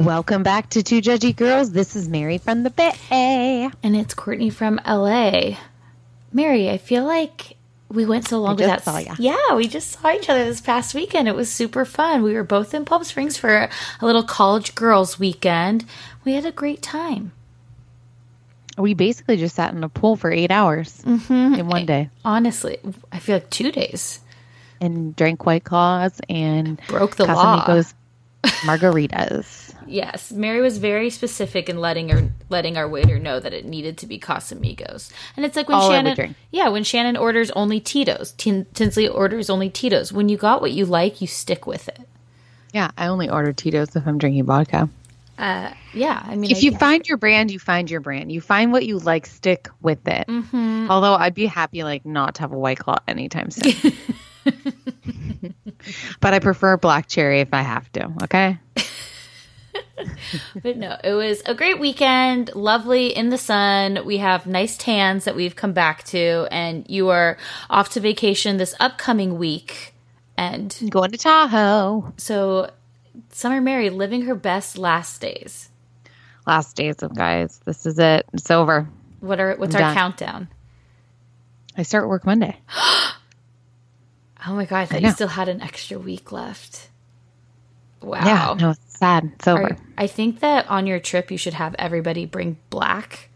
Welcome back to Two Judgy Girls. This is Mary from the Bay. And it's Courtney from LA. Mary, I feel like we went so long I without. saw ya. Yeah, we just saw each other this past weekend. It was super fun. We were both in Palm Springs for a, little college girls weekend. We had a great time. We basically just sat in a pool for eight hours mm-hmm. in one day Honestly, I feel like two days. and drank White Claws and Broke the law. Casamigos margaritas. Yes, Mary was very specific in letting her letting our waiter know that it needed to be Casamigos. And it's like when All Shannon. Yeah, when Shannon orders only Tito's, Tin, Tinsley orders only Tito's. When you got what you like, you stick with it. Yeah, I only order Tito's if I'm drinking vodka. Uh, yeah, I mean If I you think- find your brand, you find your brand. You find what you like, stick with it. Mm-hmm. Although I'd be happy like not to have a White Claw anytime soon. but I prefer black cherry if I have to. Okay. But no, it was a great weekend, lovely in the sun. We have nice tans that we've come back to, and you are off to vacation this upcoming week. And Going to Tahoe. so, Summer Mary living her best last days. Last days of guys. This is it. It's over. What are what's I'm our done. countdown? I start work Monday. Oh my god, I thought know. you still had an extra week left. Wow. Yeah, no, sad. It's over. Are- I think that on your trip you should have everybody bring black.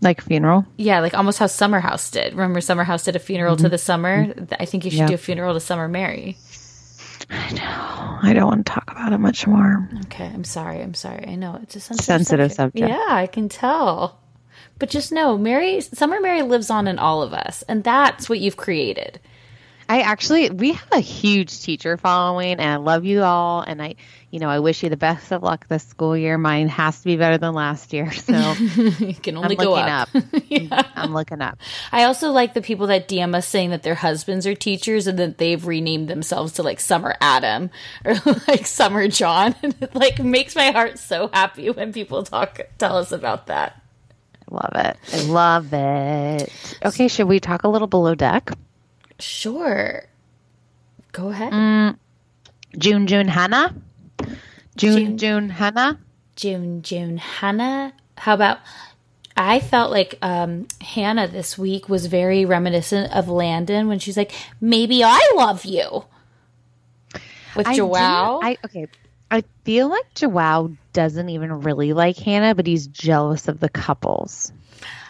like funeral. Yeah, like almost how Summer House did. Remember Summer House did a funeral to mm-hmm. the summer? I think you should Yeah. do a funeral to Summer Mary. I know. I don't want to talk about it much more. Okay, I'm sorry. I'm sorry. I know it's a sensitive, Sensitive subject. Yeah, I can tell. But just know, Mary, Summer Mary lives on in all of us, and that's what you've created. I actually, we have a huge teacher following, and I love you all. And I, you know, I wish you the best of luck this school year. Mine has to be better than last year, so You can only I'm go up. up. I'm looking up. I also like the people that DM us saying that their husbands are teachers and that they've renamed themselves to like Summer Adam or like Summer John. And it like makes my heart so happy when people talk tell us about that. I love it. I love it. Okay, should we talk a little below deck? Sure. Go ahead. Mm. June, June, Hannah. June, June. June, Hannah. June, June, Hannah. How about? I felt like um, Hannah this week was very reminiscent of Landon when she's like, "Maybe I love you." With I Joao, do- I okay. I feel like Joao doesn't even really like Hannah, but he's jealous of the couples.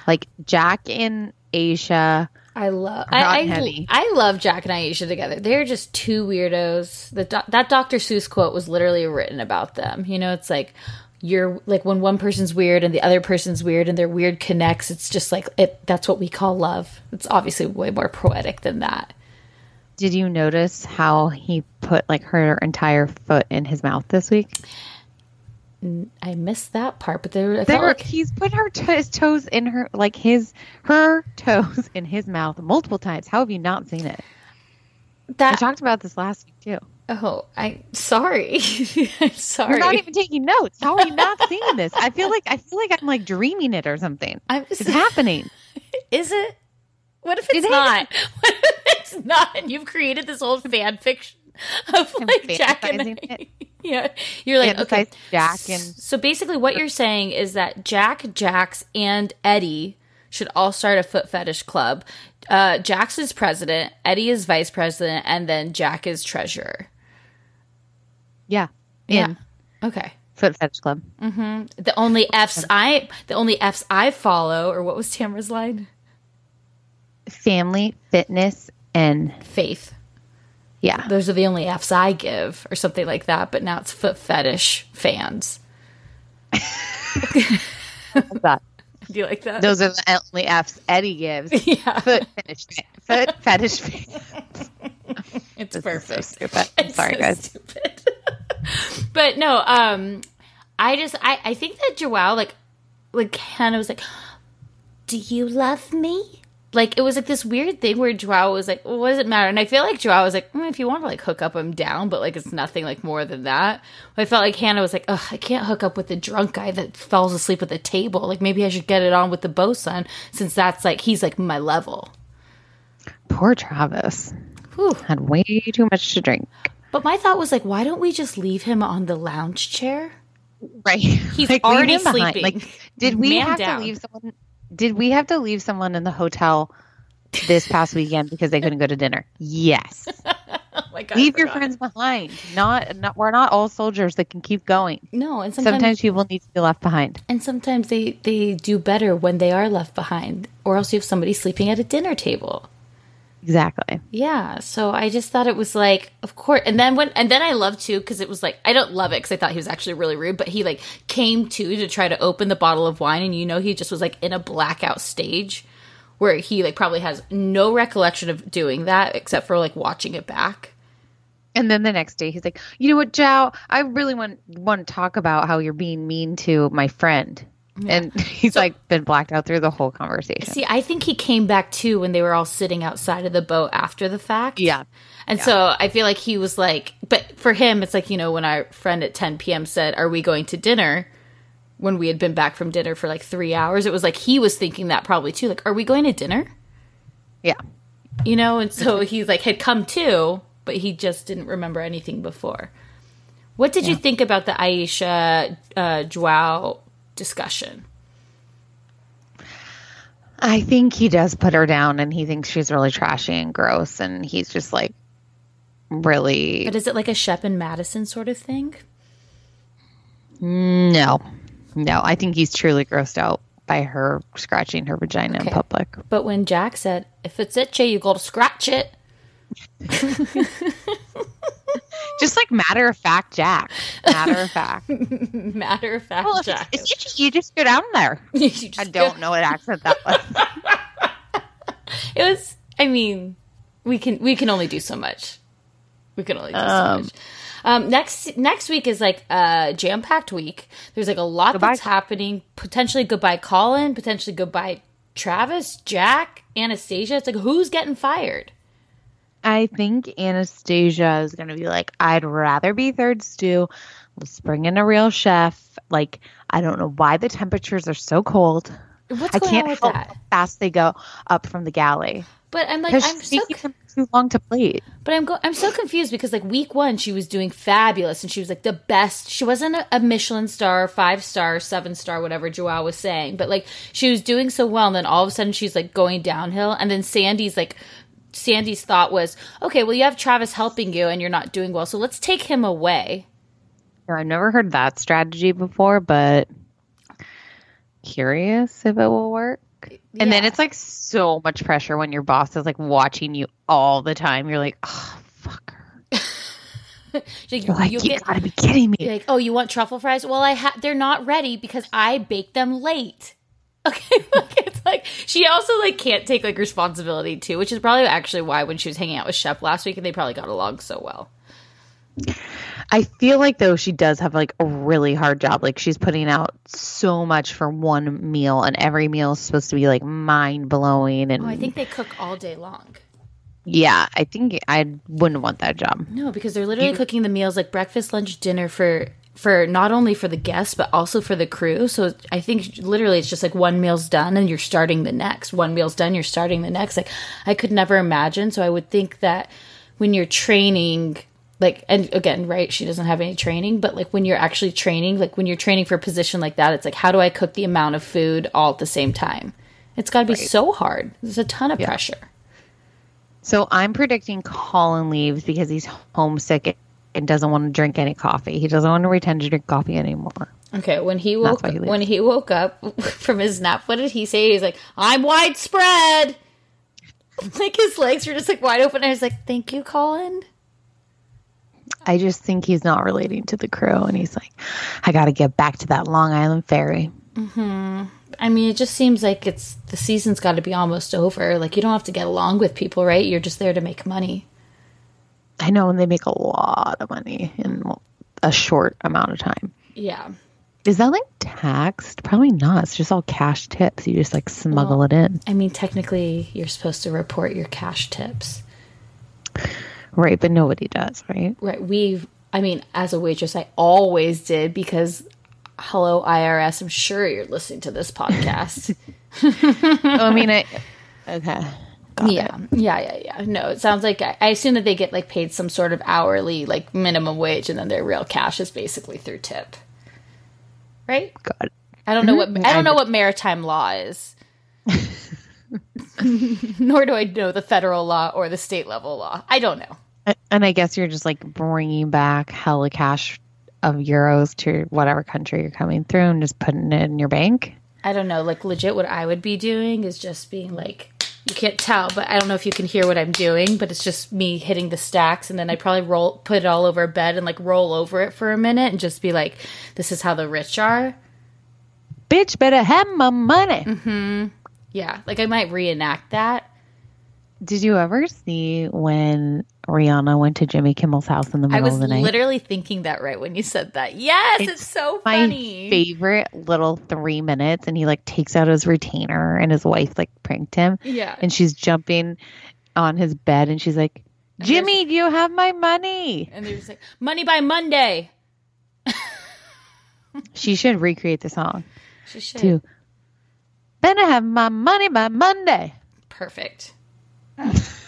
Like Jack and Aesha. I love I, I, heavy. I love Jack and Aesha together. They're just two weirdos. The doc- that Dr. Seuss quote was literally written about them. You know, it's like you're like when one person's weird and the other person's weird and their weird connects, it's just like it that's what we call love. It's obviously way more poetic than that. Did you notice how he put like her entire foot in his mouth this week? I missed that part, but there, There, like, he's put her to- his toes in her, like his her toes in his mouth multiple times. How have you not seen it? I talked about this last week too. Oh, I sorry. I'm sorry. You're not even taking notes. How are you not seeing this? I feel like I feel like I'm like dreaming it or something. I'm just, It's happening. Is it? What if it's It not? What if it's not? And you've created this whole fan fiction of like Jack and it. yeah. You're like okay. Jack and So basically, what you're saying is that Jack, Jax, and Eddie should all start a foot fetish club. Uh, Jax is president, Eddie is vice president, and then Jack is treasurer. yeah, Yeah. in Okay. Foot Fetish Club. The only F's I the only F's I follow, or what was Tamra's line? Family, fitness, and Faith. Yeah. Those are the only F's I give, or something like that. But now it's foot fetish fans. That- Do you like that? Those are the only F's Eddie gives. yeah, Foot fetish, foot fetish. Fans. It's This perfect. so stupid. I'm It's sorry, so guys. stupid. but no, um, I just I I think that Joao like like Hannah was like, "Do you love me?" Like it was like this weird thing where Joao was like, well, "What does it matter?" And I feel like Joao was like, mm, "If you want to like hook up, I'm down," but like it's nothing like more than that. I felt like Hannah was like, "Ugh, I can't hook up with the drunk guy that falls asleep at the table. Like maybe I should get it on with the bosun since that's like he's like my level." Poor Travis Whew. had way too much to drink. But my thought was like, why don't we just leave him on the lounge chair? Right. He's like, already sleeping. Like, did we Man have down. to leave someone? Did we have to leave someone in the hotel this past weekend because they couldn't go to dinner? Yes. Oh my god! leave your friends behind. Not, not. We're not all soldiers that can keep going. No, and sometimes, Sometimes people need to be left behind. and sometimes they they do better when they are left behind, or else you have somebody sleeping at a dinner table. Exactly. Yeah, so I just thought it was like, of course. And then when, and then I love too because it was like I don't love it because I thought he was actually really rude, but he like came to to try to open the bottle of wine, and you know he just was like in a blackout stage where he like probably has no recollection of doing that except for like watching it back. And then the next day, he's like, "You know what, Joao? I really want want to talk about how you're being mean to my friend." And he's like been blacked out through the whole conversation. See, I think he came back too when they were all sitting outside of the boat after the fact. Yeah. And so I feel like he was like, but for him, it's like, you know, when our friend at 10 p.m. said, Are we going to dinner? When we had been back from dinner for like three hours, it was like he was thinking that probably too. Like, are we going to dinner? yeah. You know? And so he's like, had come to, but he just didn't remember anything before. What did you think about the Aesha uh, Joao discussion? I think he does put her down and he thinks she's really trashy and gross and he's just like really But is it like a Shep and Madison sort of thing? no. No, I think he's truly grossed out by her scratching her vagina in public. But when Jack said, if it's itchy, you got to scratch it. Just like matter of fact, Jack. Matter of fact. Matter of fact, well, if Jack. it's, it's you just go down there. I don't know what accent that was. It was. I mean, we can we can only do so much. We can only do so much. Um, next next week is like a jam packed week. There's like a lot Goodbye. that's happening. Potentially goodbye Colin. Potentially goodbye Travis, Jack, Anastasia. It's like who's getting fired? I think Anastasia is going to be like, I'd rather be third stew. Let's bring in a real chef. Like, I don't know why the temperatures are so cold. What's I going can't on with help that? how fast they go up from the galley. But I'm like I'm so them too long to plate. But I'm go- I'm so confused because like week one she was doing fabulous and she was like the best. She wasn't a, a Michelin star, five star, seven star, whatever Joao was saying, but like she was doing so well. And then all of a sudden she's like going downhill. And then Sandy's like, Sandy's thought was, okay, well you have Travis helping you and you're not doing well, so let's take him away. I've never heard that strategy before, but curious if it will work. And then it's like so much pressure when your boss is like watching you all the time. You're like, oh, fuck her. You're like, "You'll you get- gotta be kidding me. Like, oh, you want truffle fries? Well, I ha- they're not ready because I baked them late. Okay, it's like she also like can't take like responsibility too, which is probably actually why when she was hanging out with Chef last week, they probably got along so well. I feel like though she does have like a really hard job. Like she's putting out so much for one meal, and every meal is supposed to be like mind blowing. And Oh, I think they cook all day long. yeah, I think I wouldn't want that job. No, because they're literally cooking the meals like breakfast, lunch, dinner for for not only for the guests but also for the crew. So I think literally it's just like one meal's done and you're starting the next. One meal's done, you're starting the next. Like I could never imagine. So I would think that when you're training like and again, right, she doesn't have any training, but like when you're actually training, like when you're training for a position like that, it's like how do I cook the amount of food all at the same time? It's got to be so hard. There's a ton of pressure. So I'm predicting Colin leaves because he's homesick and doesn't want to drink any coffee. He doesn't want to pretend to drink coffee anymore. Okay, when he woke he when he woke up from his nap, what did he say? He's like, "I'm widespread." like his legs were just like wide open. I was like, "Thank you, Colin." I just think he's not relating to the crew, and he's like, I got to get back to that Long Island ferry. Hmm. I mean, it just seems like it's the season's got to be almost over. Like you don't have to get along with people, right? You're just there to make money. I know, and they make a lot of money in a short amount of time. Yeah. Is that like taxed? Probably not. It's just all cash tips. You just like smuggle it in. I mean, technically, you're supposed to report your cash tips. Right, but nobody does, right? Right. We've, I mean, as a waitress, I always did because, hello, IRS, I'm sure you're listening to this podcast. Oh, I mean, I. Okay. Got yeah. it. Yeah. Yeah. Yeah. No, it sounds like I, I assume that they get like paid some sort of hourly, like minimum wage, and then their real cash is basically through tip. Right? Got it. I don't know what mm-hmm. I don't know what maritime law is. Nor do I know the federal law or the state level law. I don't know. And I guess you're just like bringing back hella cash of euros to whatever country you're coming through and just putting it in your bank. I don't know. Like legit, what I would be doing is just being like, you can't tell, but I don't know if you can hear what I'm doing. But it's just me hitting the stacks, and then I probably roll, put it all over a bed, and like roll over it for a minute, and just be like, "This is how the rich are." Bitch, better have my money. Mm-hmm. Yeah, like I might reenact that. Did you ever see when Rihanna went to Jimmy Kimmel's house in the middle of the night? I was literally thinking that right when you said that. Yes, it's, so my funny. favorite little three minutes and he like takes out his retainer and his wife like pranked him Yeah. and she's jumping on his bed and she's like jimmy do you have my money and they're just like, "Money by Monday." she should recreate the song She should. too better have my money by monday Perfect.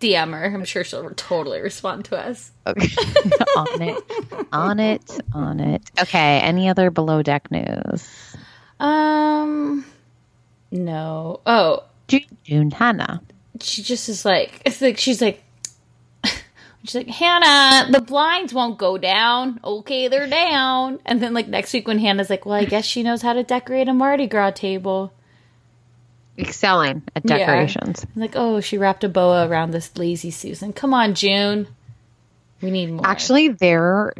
DM her. I'm sure she'll totally respond to us. okay. On it. On it. On it. Okay any other below deck news? Um, no. Oh, june, june hannah she just is like it's like she's like she's like hannah the blinds won't go down. Okay they're down. And then like next week when hannah's like well i guess she knows how to decorate a mardi gras table excelling at decorations I'm like oh she wrapped a boa around this lazy susan come on june we need more actually their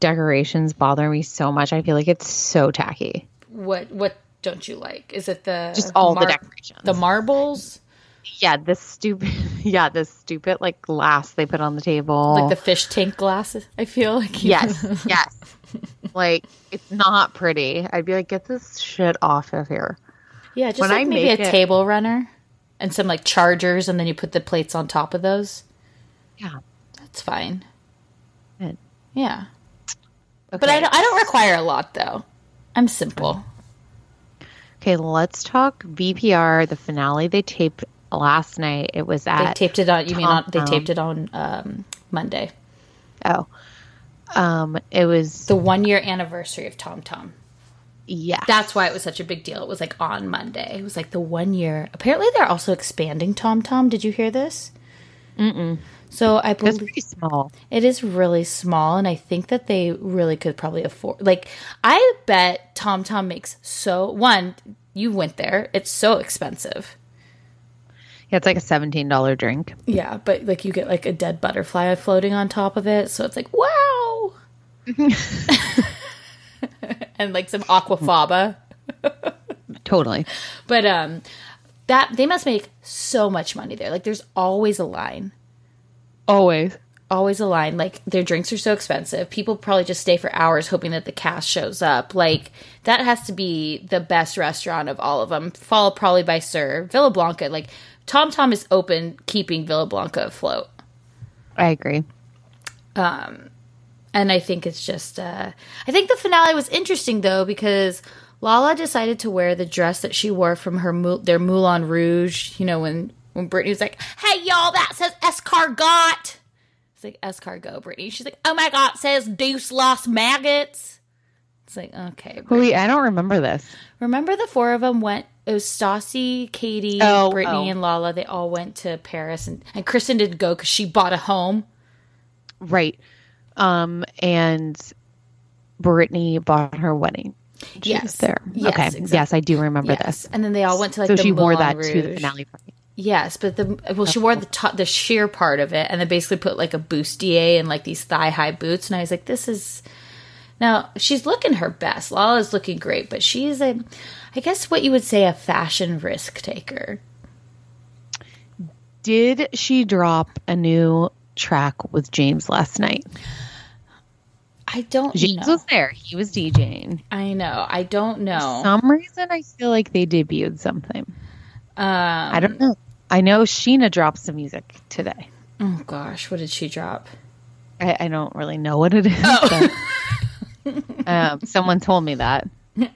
decorations bother me so much i feel like it's so tacky what what don't you like is it the Just all the decorations. the marbles Yeah, the stupid. Yeah, the stupid like glass they put on the table. like the fish tank glasses i feel like yes, yes. Like it's not pretty. I'd be like, get this shit off of here. Yeah, just When like I maybe a it- table runner and some like chargers, and then you put the plates on top of those. Yeah. That's fine. Good. Yeah, but I don't, I don't require a lot though. I'm simple. Okay, let's talk VPR. The finale they taped last night. It was They at taped it on. You mean on, they taped it on um, Monday, oh, um, it was the one year anniversary of Tom Tom. Yeah. That's why it was such a big deal. It was like on Monday. It was like the one year. Apparently, they're also expanding Tom Tom. Did you hear this? Mm-mm. So I It's believe pretty small. It is really small, and I think that they really could probably afford. Like, I bet TomTom makes so. One, you went there; it's so expensive. Yeah, it's like a seventeen dollar drink. Yeah, but like you get like a dead butterfly floating on top of it, so it's like wow. and like some aquafaba. Totally. But um that they must make so much money there. Like there's always a line. Always. Always a line. Like their drinks are so expensive. People probably just stay for hours hoping that the cast shows up. Like that has to be the best restaurant of all of them. Followed probably by SUR Villa Blanca. Like Tom Tom is open keeping Villa Blanca afloat. I agree. And I think it's just uh I think the finale was interesting though because Lala decided to wear the dress that she wore from her their Moulin Rouge, you know when when Brittany was like, "Hey y'all, that says escargot." It's like escargot, Brittany. She's like, "Oh my god, it says deuce lost maggots." It's like, okay. Brittany. Wait, I don't remember this. Remember the four of them went it was Stassi, Katie, Oh, Brittany, oh. and Lala. They all went to Paris and, and Kristen didn't go because she bought a home. Right. Um, and Brittany bought her wedding. She Yes. was there. Yes, okay. exactly. Yes, I do remember Yes. this. And then they all went to like so the she wore Moulin that to the finale party. Yes, but the well, she wore the top, the sheer part of it, and then basically put like a bustier and like these thigh high boots. And I was like, this is now she's looking her best. Lala's looking great, but she's a, I guess what you would say a fashion risk taker. Did she drop a new track with James last night? I don't James know. was there. He was DJing. I know. I don't know. For some reason, I feel like they debuted something. um, I don't know. I know Scheana dropped some music today. oh gosh, what did she drop? I, I don't really know what it is. Oh. but, um, someone told me that.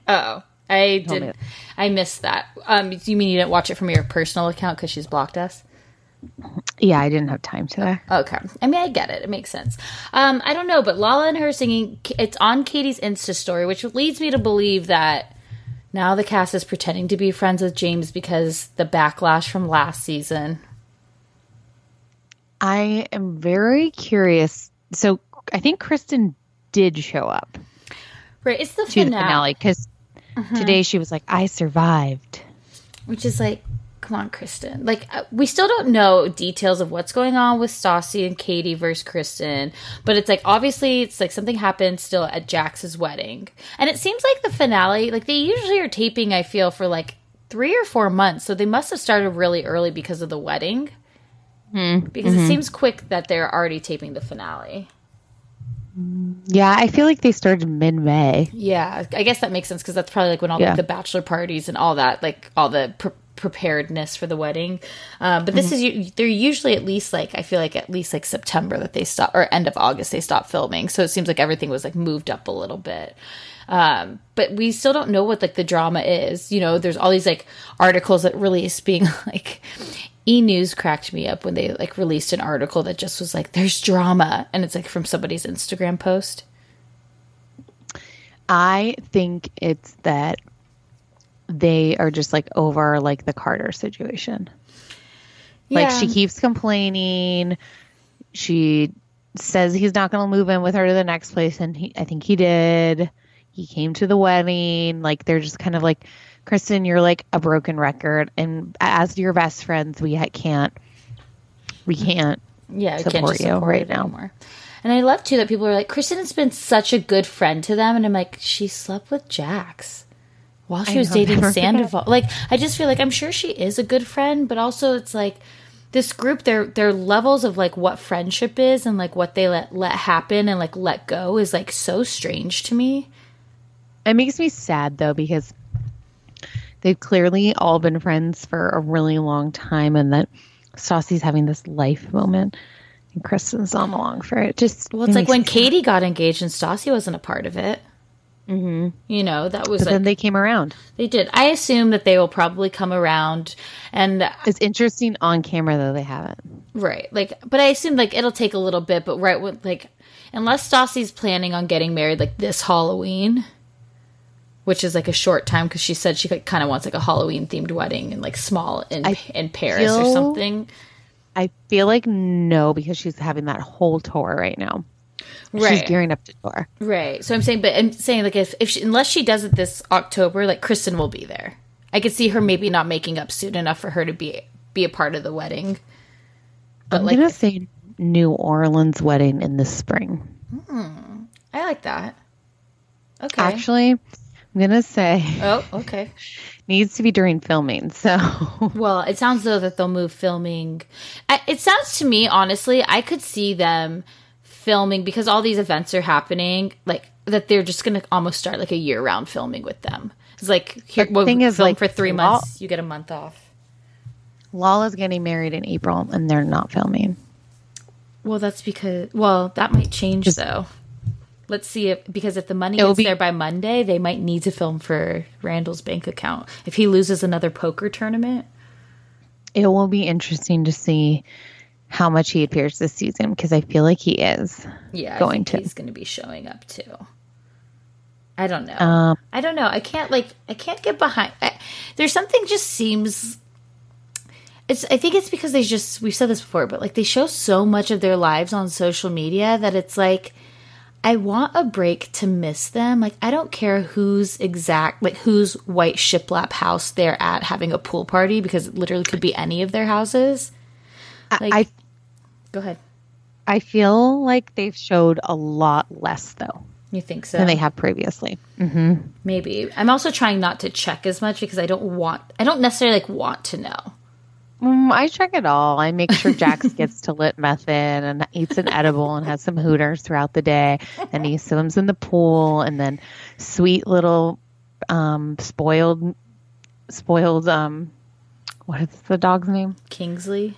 Oh, I didn't. I missed that. Um, you mean you didn't watch it from your personal account because she's blocked us? Yeah, I didn't have time today. Okay. I mean, I get it. It makes sense. Um, I don't know, but Lala and her singing, it's on Katie's Insta story, which leads me to believe that now the cast is pretending to be friends with James because the backlash from last season. I am very curious. So I think Kristen did show up Right. It's the finale, the finale because today she was like, "I survived." which is like, come on, Kristen. Like, uh, we still don't know details of what's going on with Stassi and Katie versus Kristen, but it's like, obviously, it's like something happened still at Jax's wedding. And it seems like the finale, like, they usually are taping, I feel, for like three or four months. So they must have started really early because of the wedding. Because it seems quick that they're already taping the finale. Yeah, I feel like they started mid May. Yeah, I guess that makes sense because that's probably like when all Yeah. like, the bachelor parties and all that, like all the pre- preparedness for the wedding. Um, but this is u- they're usually at least like I feel like at least like September that they stop or end of August they stop filming. So it seems like everything was like moved up a little bit. Um, but we still don't know what like the drama is. You know, there's all these like articles that release being like E News cracked me up when they like released an article that just was like there's drama and it's like from somebody's Instagram post. I think it's that they are just like over like the Carter situation. Like she keeps complaining. She says he's not going to move in with her to the next place, and he, I think he did. He came to the wedding. Like they're just kind of like, Kristen, you're like a broken record, and as your best friends, we can't, we can't. yeah, I can't support you right now. anymore. And I love too that people are like, Kristen has been such a good friend to them, and I'm like, she slept with Jax while she I was dating Sandoval. Like, I just feel like I'm sure she is a good friend, but also it's like this group, their their levels of like what friendship is and like what they let let happen and like let go is like so strange to me. It makes me sad though because they've clearly all been friends for a really long time, and that Stassi's having this life moment, and Kristen's on along for it. Just Well, it's it like when sad. Katie got engaged and Stassi wasn't a part of it. Mm-hmm. You know, that was but like, then they came around. they did. I assume that they will probably come around and It's interesting on camera though they haven't. Right. Like, but I assume like it'll take a little bit, but right when like, unless Stassi's planning on getting married like this Halloween, which is like a short time because she said she kind of wants like a Halloween themed wedding and like small in I in Paris or something. I feel like no because she's having that whole tour right now. Right. She's gearing up to tour. Right. So I'm saying, but I'm saying like if if she, unless she does it this October, like Kristen will be there. I could see her maybe not making up soon enough for her to be be a part of the wedding. But I'm like, gonna say New Orleans wedding in the spring. Hmm, I like that. Okay. Actually, I'm gonna say. Oh, okay. needs to be during filming. So. Well, it sounds though that they'll move filming. It sounds to me, honestly, I could see them filming because all these events are happening. Like that, they're just gonna almost start like a year-round filming with them. It's like here, the we'll thing is, like for three months, you get a month off. Lala's getting married in April, and they're not filming. Well, that's because well, that might change Just, though. Let's see if because if the money gets be, there by Monday, they might need to film for Randall's bank account. If he loses another poker tournament, it will be interesting to see how much he appears this season because I feel like he is. Yeah, going to. He's going to be showing up too. I don't know. Um, I don't know. I can't like. I can't get behind. I, there's something just seems it's I think it's because they just we've said this before, but like they show so much of their lives on social media that it's like I want a break to miss them. Like I don't care whose exact like whose white shiplap house they're at having a pool party because it literally could be any of their houses. Like I go ahead. I feel like they've showed a lot less though. You think so? Than they have previously. Mm-hmm. Maybe. I'm also trying not to check as much because I don't want. I don't necessarily like want to know. Mm, I check it all. I make sure Jax gets to lit method and eats an edible and has some hooters throughout the day. And he swims in the pool and then sweet little um, spoiled spoiled um what is the dog's name? Kingsley.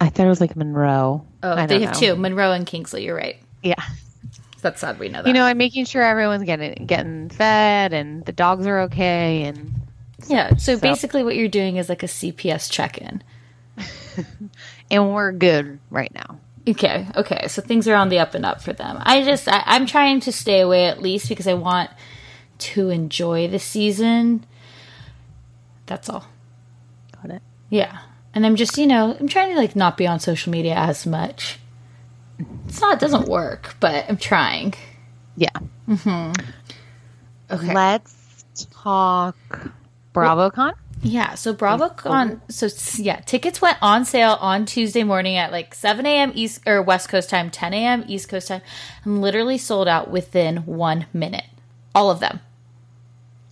I thought it was like Monroe. Oh, they have know. two, Monroe and Kingsley. You're right. Yeah. That's sad. We know that. You know, I'm making sure everyone's getting getting fed and the dogs are okay and yeah. So, so, basically, what you're doing is like a CPS check in. and we're good right now. Okay. Okay. So things are on the up and up for them. I just, I, I'm trying to stay away at least because I want to enjoy the season. That's all. Got it. Yeah. And I'm just, you know, I'm trying to like not be on social media as much. It's not, it doesn't work, but I'm trying. Yeah. Mm-hmm. Okay. Let's talk BravoCon? Yeah, so BravoCon. So yeah, tickets went on sale on Tuesday morning at like 7 a.m. East or West Coast time, 10 a.m. East Coast time, and literally sold out within one minute. All of them.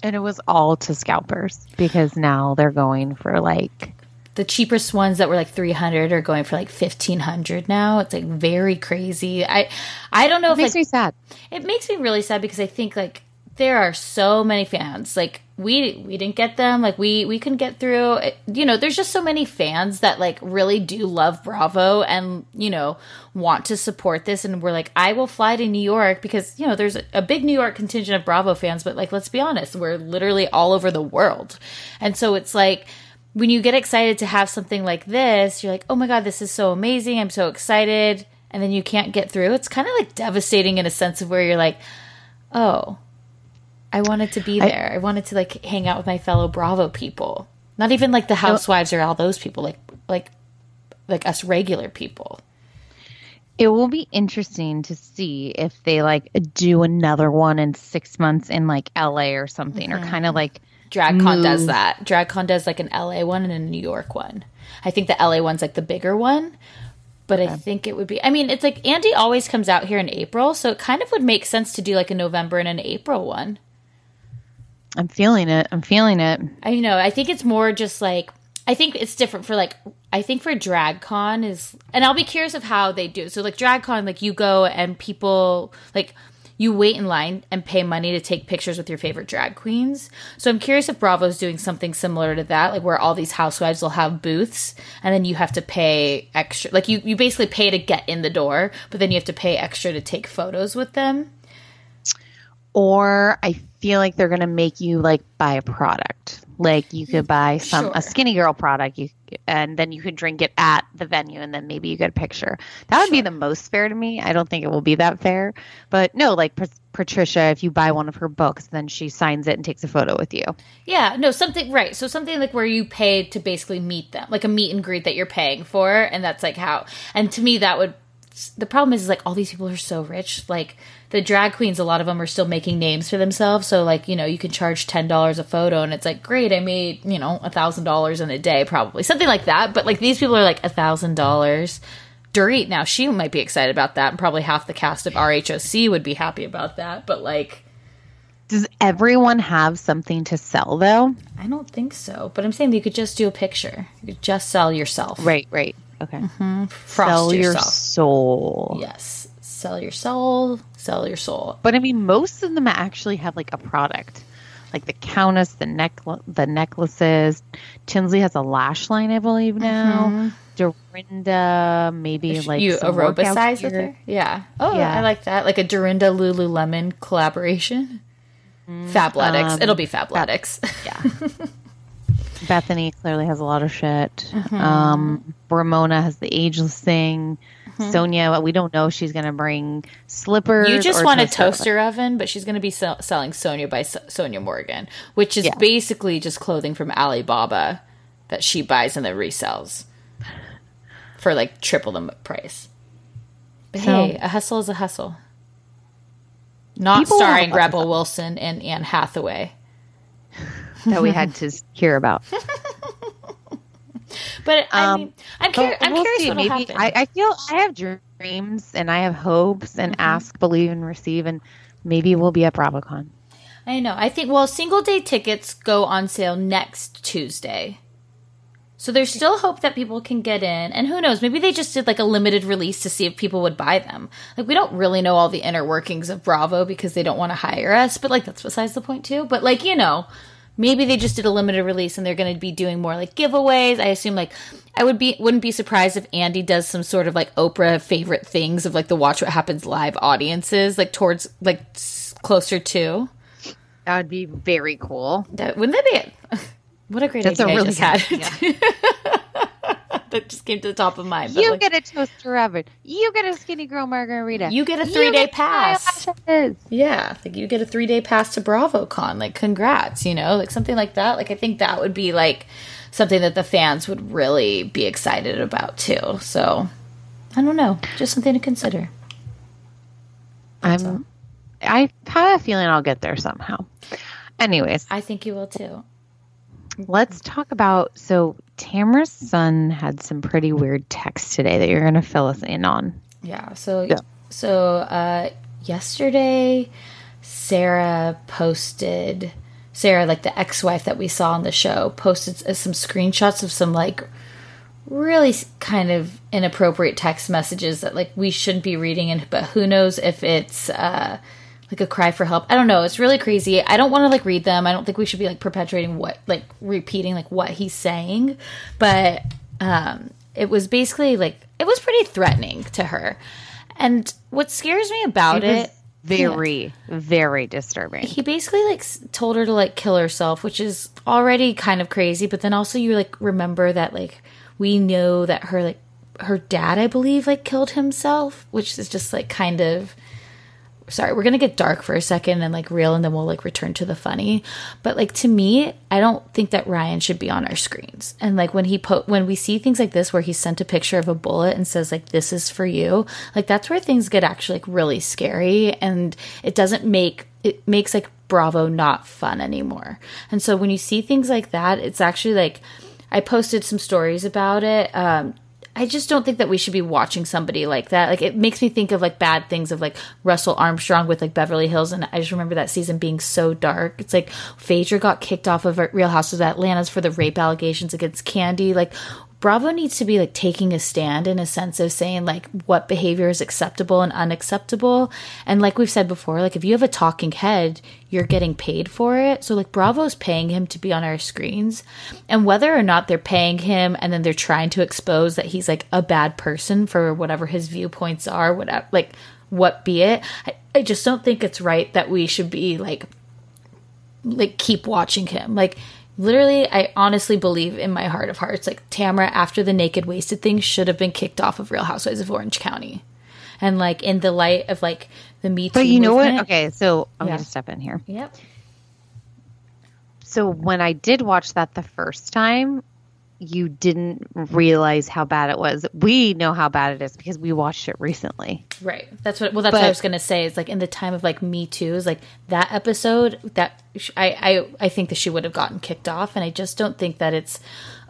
And it was all to scalpers because now they're going for like the cheapest ones that were like 300 are going for like 1500 now. It's like very crazy. I I don't know if it if makes like, me sad. It makes me really sad because I think like there are so many fans. Like we we didn't get them. Like we we couldn't get through. You know, there's just so many fans that like really do love Bravo and you know want to support this. And we're like, I will fly to New York because you know there's a, a big New York contingent of Bravo fans. But like, let's be honest, we're literally all over the world, and so it's like when you get excited to have something like this, you're like, oh my god, this is so amazing. I'm so excited, and then you can't get through. It's kind of like devastating in a sense of where you're like, oh I wanted to be there. I, I, wanted to like hang out with my fellow Bravo people. Not even like the housewives or all those people, like like like us regular people. It will be interesting to see if they like do another one in six months in like LA or something, mm-hmm. or kind of like DragCon does mm. that. DragCon does like an LA one and a New York one. I think the LA one's like the bigger one, but I think it would be. I mean, it's like Andy always comes out here in April, so it kind of would make sense to do like a November and an April one. I'm feeling it. I'm feeling it. I know. I think it's more just like I think it's different for like I think for DragCon is and I'll be curious of how they do. So like DragCon like you go and people like you wait in line and pay money to take pictures with your favorite drag queens. So I'm curious if Bravo's doing something similar to that, like where all these housewives will have booths and then you have to pay extra. Like you, you basically pay to get in the door, but then you have to pay extra to take photos with them. Or I feel like they're going to make you like buy a product. Like you could buy some sure. a skinny girl product, you and then you could drink it at the venue, and then maybe you get a picture. That would sure. be the most fair to me. I don't think it will be that fair, but no, like Patricia, if you buy one of her books, then she signs it and takes a photo with you. Yeah, no, something right. So something like where you pay to basically meet them, like a meet and greet that you're paying for, and that's like how. And to me, that would the problem is, is like all these people are so rich. Like the drag queens, a lot of them are still making names for themselves. So like you know, you can charge ten dollars a photo, and it's like great, I made you know a thousand dollars in a day, probably something like that. But like these people are like a thousand dollars. Dorit now she might be excited about that, and probably half the cast of RHOC would be happy about that. But like, does everyone have something to sell though? I don't think so. But I'm saying you could just do a picture. You could just sell yourself. Right. Right. Okay. Mm-hmm. Sell your soul. Yes. Sell your soul. Sell your soul. But I mean, most of them actually have like a product, like the Countess, the neck, the necklaces. Tinsley has a lash line, I believe now. Mm-hmm. Dorinda, maybe like you aerobicize with her. Yeah. Oh, yeah. I like that. Like a Dorinda Lululemon collaboration. Mm, Fabletics. Um, It'll be Fabletics. Yeah. Bethany clearly has a lot of shit. Mm-hmm. Um, Ramona has the ageless thing. Mm-hmm. Sonja, we don't know if she's going to bring slippers. You just want a toaster oven. oven, but she's going to be sell- selling Sonja by S- Sonja Morgan, which is yeah. basically just clothing from Alibaba that she buys and then resells for like triple the price. But so, hey, a hustle is a hustle. Not starring Rebel Wilson and Anne Hathaway that we had to hear about. but I um, mean, I'm, I'm we'll curious see. Maybe happen. I, I, feel I have dreams and I have hopes and mm-hmm. ask, believe, and receive, and maybe we'll be at BravoCon. I know. I think well, single day tickets go on sale next Tuesday. So there's still hope that people can get in. And who knows, maybe they just did like a limited release to see if people would buy them. Like we don't really know all the inner workings of Bravo because they don't want to hire us, but like that's besides the point too. But like, you know, maybe they just did a limited release and they're going to be doing more like giveaways. I assume like I would be wouldn't be surprised if Andy does some sort of like Oprah favorite things of like the Watch What Happens live audiences like towards like closer to. That would be very cool. That, wouldn't that be? what a great That's idea a really I just had. Yeah. that just came to the top of my mind. You like, get a toaster oven. You get a skinny girl margarita. You get a three day pass. Yeah, like you get a three day pass to BravoCon. Like, congrats, you know, like something like that. Like, I think that would be like something that the fans would really be excited about too. So, I don't know, just something to consider. That's I'm. All. I have a feeling I'll get there somehow. Anyways, I think you will too. Let's talk about so Tamra's son had some pretty weird text today that you're going to fill us in on. Yeah. So yeah. so uh, yesterday, Sarah posted. Sarah, like the ex-wife that we saw on the show, posted some screenshots of some like really kind of inappropriate text messages that like we shouldn't be reading and but who knows if it's uh like a cry for help. I don't know. It's really crazy. I don't want to like read them. I don't think we should be like perpetuating what like repeating like what he's saying. But um it was basically like it was pretty threatening to her. And what scares me about it, it very yeah. very disturbing. He basically like told her to like kill herself, which is already kind of crazy, but then also you like remember that like we know that her like her dad, I believe, like killed himself, which is just like kind of sorry, we're gonna get dark for a second and like real, and then we'll like return to the funny. But like to me, I don't think that Ryan should be on our screens. And like when he put when we see things like this where he sent a picture of a bullet and says like this is for you, like that's where things get actually like really scary, and it doesn't make it makes like Bravo not fun anymore. And so when you see things like that, it's actually like. I posted some stories about it. Um, I just don't think that we should be watching somebody like that. Like it makes me think of like bad things of like Russell Armstrong with like Beverly Hills, and I just remember that season being so dark. It's like Phaedra got kicked off of Real Houses of Atlanta's for the rape allegations against Kandi. Like Bravo needs to be like taking a stand in a sense of saying like what behavior is acceptable and unacceptable. And like we've said before, like if you have a talking head, you're getting paid for it. So like Bravo's paying him to be on our screens. And whether or not they're paying him and then they're trying to expose that he's like a bad person for whatever his viewpoints are, whatever like what be it, I, I just don't think it's right that we should be like like keep watching him. Like literally i honestly believe in my heart of hearts like tamra after the naked wasted thing should have been kicked off of real housewives of orange county. And like in the light of like the me but you know movement, what okay so i'm yeah. gonna step in here. Yep. So when i did watch that the first time you didn't realize how bad it was. We know how bad it is because we watched it recently. Right. That's what. Well, that's But- what I was gonna say. Is like in the time of like Me Too, is like that episode that I I I think that she would have gotten kicked off, and I just don't think that it's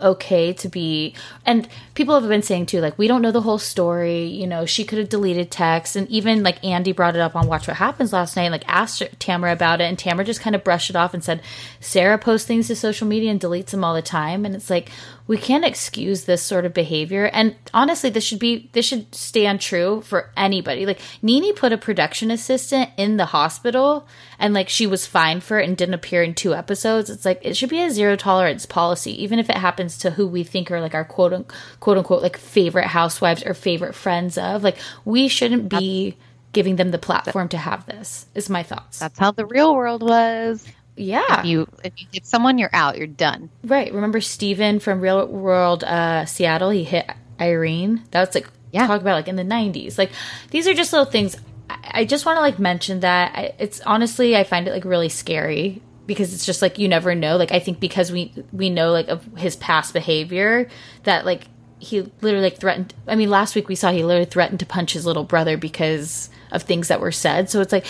okay to be. And people have been saying too, like we don't know the whole story. You know, she could have deleted text, and even like Andy brought it up on Watch What Happens last night, and like asked Tamra about it, and Tamra just kind of brushed it off and said, Sarah posts things to social media and deletes them all the time, and it's like we can't excuse this sort of behavior. And honestly, this should be this should stand true for anybody. Like NeNe put a production assistant in the hospital and like she was fine for it and didn't appear in two episodes. It's like it should be a zero tolerance policy, even if it happens to who we think are like our quote un- quote unquote like favorite housewives or favorite friends of. Like we shouldn't be giving them the platform to have this. Is my thoughts. That's how the real world was. Yeah. If you if you hit someone, you're out. You're done. Right. Remember Steven from Real World uh, Seattle? He hit Irene. That was like Yeah. talk about like in the '90s. Like these are just little things. I, I just want to like mention that. I, it's honestly I find it like really scary because it's just like you never know. Like I think because we we know like of his past behavior that like he literally like threatened. I mean, last week we saw he literally threatened to punch his little brother because of things that were said. So it's like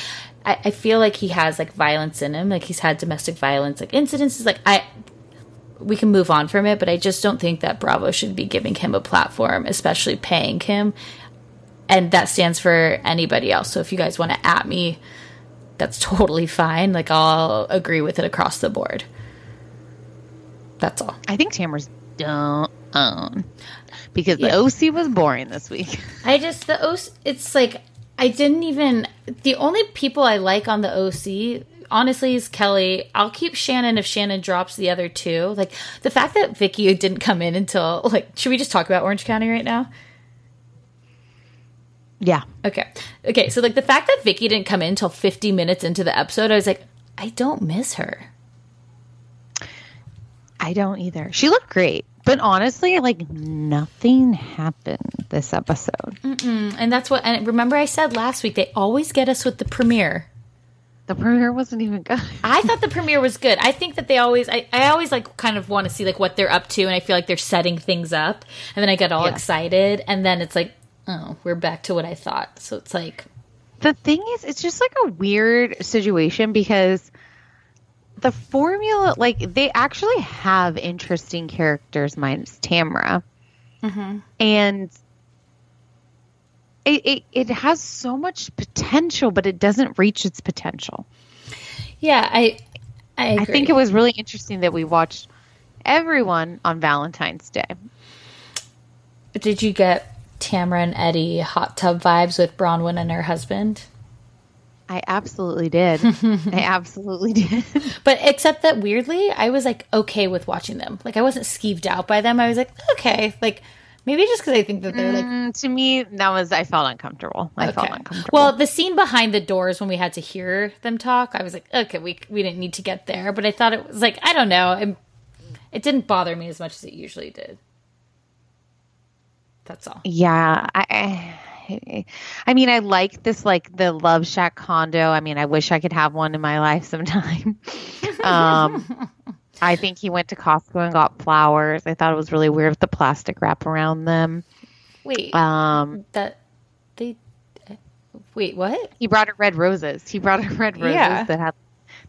I, I feel like he has like violence in him. Like he's had domestic violence like incidences. Like I we can move on from it, but I just don't think that Bravo should be giving him a platform, especially paying him. And that stands for anybody else. So if you guys want to at me, that's totally fine. Like I'll agree with it across the board. That's all. I think Tamra's don't own because Yeah. the OC was boring this week. I just the OC. It's like I didn't even. The only people I like on the OC, honestly, is Kelly. I'll keep Shannon if Shannon drops the other two. Like the fact that Vicki didn't come in until like. Should we just talk about Orange County right now? Yeah. Okay. Okay. So like the fact that Vicki didn't come in until 50 minutes into the episode, I was like, I don't miss her. I don't either. She looked great. But honestly, like nothing happened this episode. And that's what. And remember, I said last week they always get us with the premiere. The premiere wasn't even good. I thought the premiere was good. I think that they always, I, I always like kind of want to see like what they're up to, and I feel like they're setting things up, and then I get all Yeah. excited, and then it's like, oh, we're back to what I thought. So it's like, the thing is, it's just like a weird situation because the formula, like, they actually have interesting characters, minus Tamra. Mm-hmm. And it, it, it has so much potential, but it doesn't reach its potential. yeah, I, I, agree. I think it was really interesting that we watched everyone on Valentine's Day. But did you get Tamra and Eddie hot tub vibes with Braunwyn and her husband? I absolutely did. I absolutely did. But except that weirdly, I was like okay with watching them. Like I wasn't skeeved out by them. I was like, okay, like maybe just because I think that they're like Mm, to me, that was I felt uncomfortable. I felt uncomfortable. Well, the scene behind the doors when we had to hear them talk, I was like, okay, we we didn't need to get there, but I thought it was like I don't know, it, it didn't bother me as much as it usually did. That's all. yeah, I, I, I mean, I like this, like the Love Shack condo. I mean, I wish I could have one in my life sometime. um, I think he went to Costco and got flowers. I thought it was really weird with the plastic wrap around them. Wait, Um, that they wait, what? he brought her red roses. He brought her red roses Yeah. that had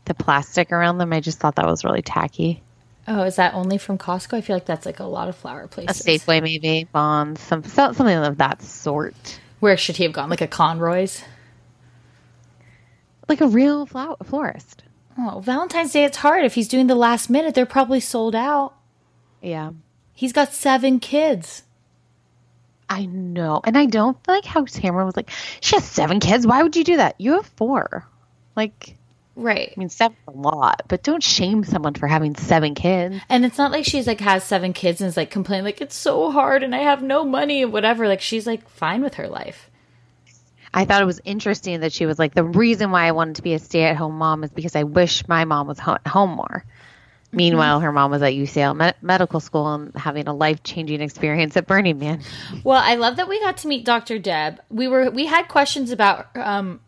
the plastic around them. I just thought that was really tacky. Oh, is that only from Costco? I feel like that's like a lot of flower places. A. Safeway, maybe Vons, some something of that sort. Where should he have gone? Like a Conroy's? Like a real flower florist. Oh, Valentine's Day, it's hard. If he's doing the last minute, they're probably sold out. Yeah. He's got seven kids. I know. And I don't like how Tamra was like, she has seven kids. Why would you do that? You have four. Like, Right. I mean, seven's a lot, but don't shame someone for having seven kids. And it's not like she's like has seven kids and is like complaining like it's so hard and I have no money and whatever. Like she's like fine with her life. I thought it was interesting that she was like, the reason why I wanted to be a stay at home mom is because I wish my mom was ho- home more. Meanwhile, her mom was at UCL med- medical school and having a life changing experience at Burning Man. Well, I love that we got to meet Dr. Deb. We were we had questions about um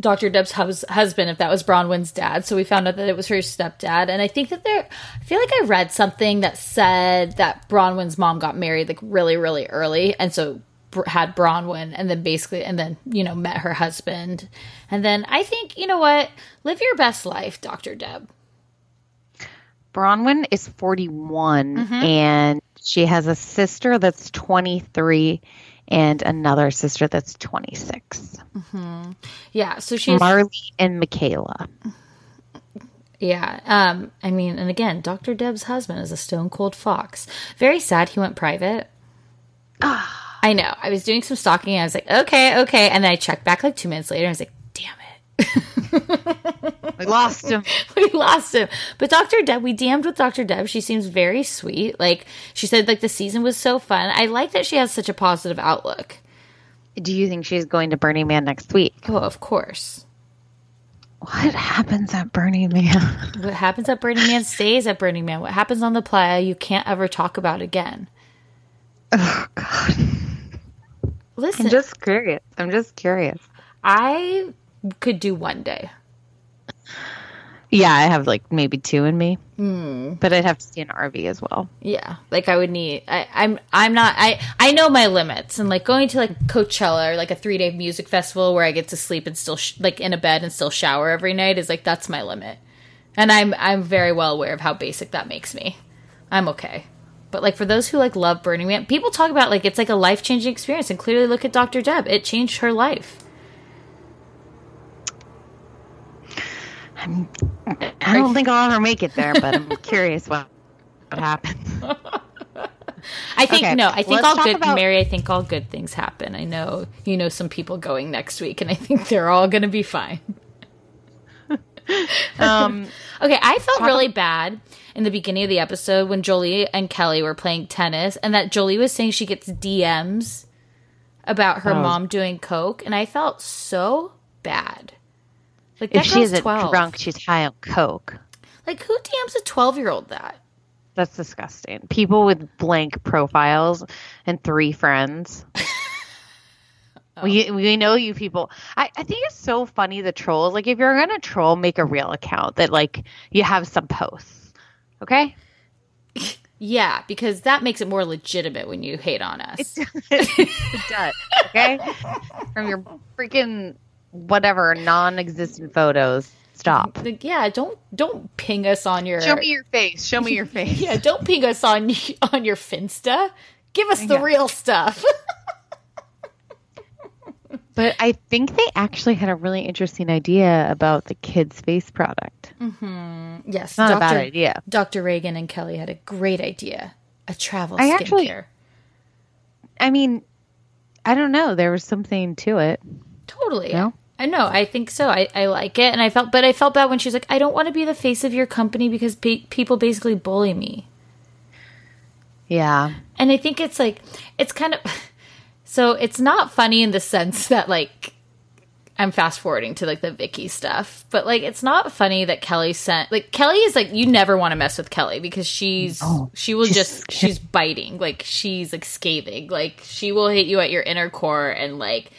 Dr. Deb's hus- husband if that was Braunwyn's dad. So we found out that it was her stepdad. And I think that there, I feel like I read something that said that Braunwyn's mom got married like really, really early. And so br- had Braunwyn and then basically, and then, you know, met her husband. And then I think, you know what? Live your best life, Dr. Deb. Braunwyn is 41 mm-hmm. and she has a sister that's 23 and another sister that's 26. Yeah. So she's, Marley and Michaela. yeah. Um, I mean, and again, Dr. Deb's husband is a stone cold fox. Very sad he went private. I know. I was doing some stalking and I was like, okay, okay. And then I checked back like two minutes later and I was like. We lost him. we lost him. But Dr. Deb, we damned with Dr. Deb. She seems very sweet. Like she said, like the season was so fun. I like that she has such a positive outlook. Do you think she's going to Burning Man next week? Oh, of course. What happens at Burning Man? What happens at Burning Man stays at Burning Man. What happens on the playa, you can't ever talk about again. oh, God. Listen, I'm just curious. I'm just curious. I could do one day. Yeah, I have like maybe two in me, mm. but I'd have to see an RV as well. Yeah, like I would need. I, I'm. I'm not. I. I know my limits, and like going to like Coachella or like a three day music festival where I get to sleep and still sh- like in a bed and still shower every night is like that's my limit, and I'm. I'm very well aware of how basic that makes me. I'm okay, but like for those who like love Burning Man, people talk about like it's like a life changing experience, and clearly look at Dr. Deb. It changed her life. I don't think I'll ever make it there, but I'm curious what what happens. I think Okay, no. I think all good, about- Mary. I think all good things happen. I know you know some people going next week, and I think they're all going to be fine. Um, Okay, I felt really bad in the beginning of the episode when Jolie and Kelly were playing tennis, and that Jolie was saying she gets DMs about her Oh. mom doing coke, and I felt so bad. Like that if she girl's isn't twelve. drunk, she's high on coke. Like who DMs a twelve-year-old that? That's disgusting. People with blank profiles and three friends. We we oh. know you people. I, I think it's so funny the trolls. Like if you're gonna troll, make a real account that like you have some posts. Okay? Yeah, because that makes it more legitimate when you hate on us. it does. Okay? From your freaking whatever non-existent photos. Stop. Like, yeah, don't don't ping us on your Show me your face. Show me your face. yeah, don't ping us on on your Finsta. Give us the Yeah. real stuff. But I think they actually had a really interesting idea about the kids' face product. Mm-hmm. yes, Not a bad idea. Dr. Reagan and Kelly had a great idea. A travel I skincare. actually- I mean, I don't know. There was something to it. totally. No? I know. I think so. I, I like it, and I felt, but I felt bad when she was like, "I don't want to be the face of your company because pe- people basically bully me." Yeah. And I think it's like it's kind of so it's not funny in the sense that like I'm fast forwarding to like the Vicki stuff, but like it's not funny that Kelly sent like Kelly is like you never want to mess with Kelly because she's she will she's- just she's biting like she's like scathing like she will hit you at your inner core and like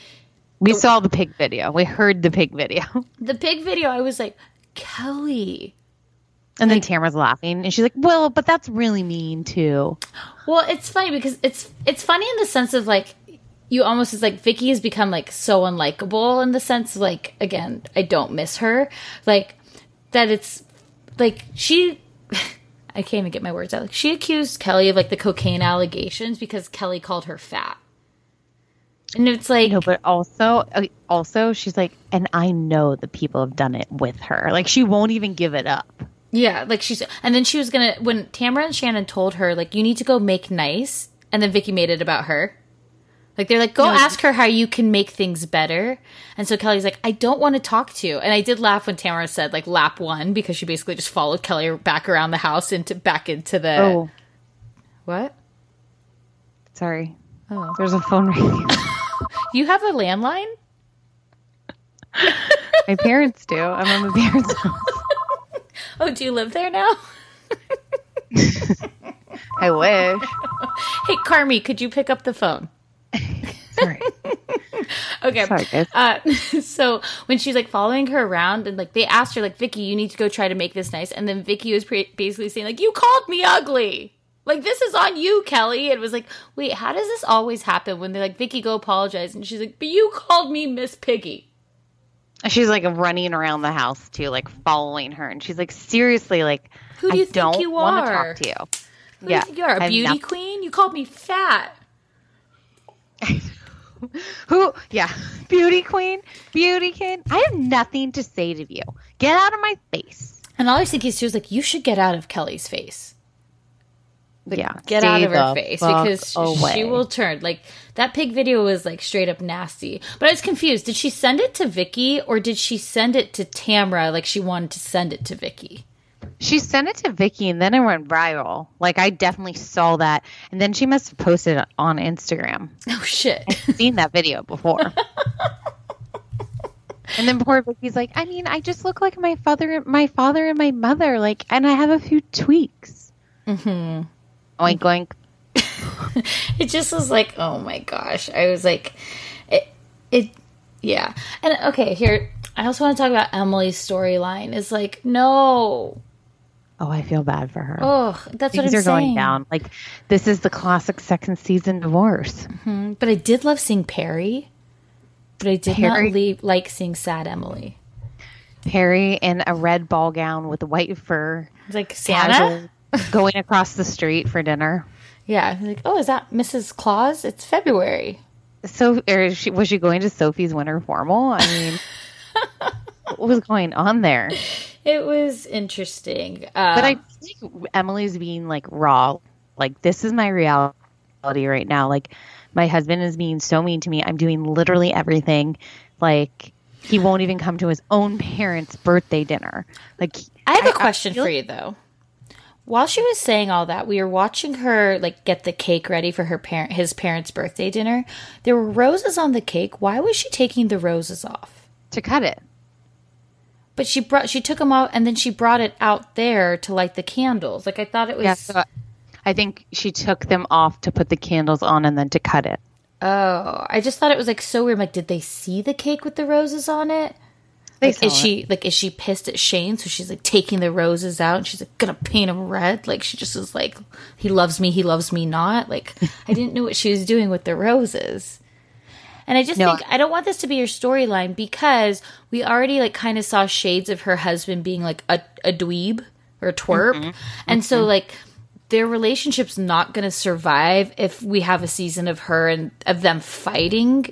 We saw the pig video. We heard the pig video. the pig video I was like Kelly And then Tamra's laughing and she's like, Well, but that's really mean too. Well, it's funny because it's it's funny in the sense of like you almost it's like Vicki has become like so unlikable in the sense of like again I don't miss her like that it's like she I can't even get my words out like she accused Kelly of like the cocaine allegations because Kelly called her fat and it's like No, but also uh, also she's like, and I know the people have done it with her. Like she won't even give it up. Yeah, like she's, and then she was gonna when Tamra and Shannon told her like you need to go make nice, and then Vicki made it about her. Like they're like, go ask her how you can make things better. And so Kelly's like, I don't want to talk to you. And I did laugh when Tamra said like lap one because she basically just followed Kelly back around the house into back into the Oh, what? sorry. Oh. There's a phone ringing. You have a landline? My parents do. I'm on my parents' house. Oh, do you live there now? I wish. Hey, Carmi, could you pick up the phone? Sorry. Okay. Sorry, uh, so when she's like following her around and like they asked her like Vicki, you need to go try to make this nice, and then Vicki was pre- basically saying like you called me ugly. Like this is on you, Kelly. It was like, wait, how does this always happen when they're like, Vicki, go apologize, and she's like, but you called me Miss Piggy. She's like running around the house too, like following her, and she's like, seriously, like, who do you I think you are? Want to talk to you. Who yeah, you, you are a beauty queen. You called me fat. Who? Yeah, beauty queen, beauty king. I have nothing to say to you. Get out of my face. And all I think is, she was like, "You should get out of Kelly's face." Like, yeah, get out of her face because away. she will turn. Like that pig video was like straight up nasty. But I was confused. Did she send it to Vicki or did she send it to Tamra? Like she wanted to send it to Vicki. She sent it to Vicki and then it went viral. Like I definitely saw that. And then she must have posted it on Instagram. Oh shit. I've seen that video before. and then poor Vicki's like, I mean, I just look like my father my father and my mother, like and I have a few tweaks. Mm-hmm. Oink oink. it just was like, oh my gosh. I was like it it yeah. And okay, here I also want to talk about Emily's storyline. Is like, no, Oh, I feel bad for her. Oh, that's Things what I'm are saying. going down. Like this is the classic second season divorce. Mm-hmm. But I did love seeing Perry. But I did Perry, not leave, like seeing sad Emily. Perry in a red ball gown with white fur, It's like Santa, going across the street for dinner. Yeah, like oh, is that Mrs. Claus? It's February. So, she, was she going to Sophie's winter formal? I mean, what was going on there? it was interesting. Uh, but I think Emily's being like raw. Like this is my reality right now. Like my husband is being so mean to me. I'm doing literally everything. Like he won't even come to his own parents' birthday dinner. Like I have a question for you though. While she was saying all that, we were watching her like get the cake ready for her parent his parents' birthday dinner. There were roses on the cake. Why was she taking the roses off? To cut it. But she brought she took them out and then she brought it out there to light the candles. Like I thought it was. Yeah, so I think she took them off to put the candles on and then to cut it. Oh, I just thought it was like so weird. Like, did they see the cake with the roses on it? Like, is it. she like is she pissed at Shane? So she's like taking the roses out and she's like gonna paint them red. Like she just is like, he loves me, he loves me not. Like I didn't know what she was doing with the roses. And I just no. think I don't want this to be your storyline because we already like kind of saw shades of her husband being like a, a dweeb or a twerp. Mm-hmm. And mm-hmm. so like their relationship's not going to survive if we have a season of her and of them fighting.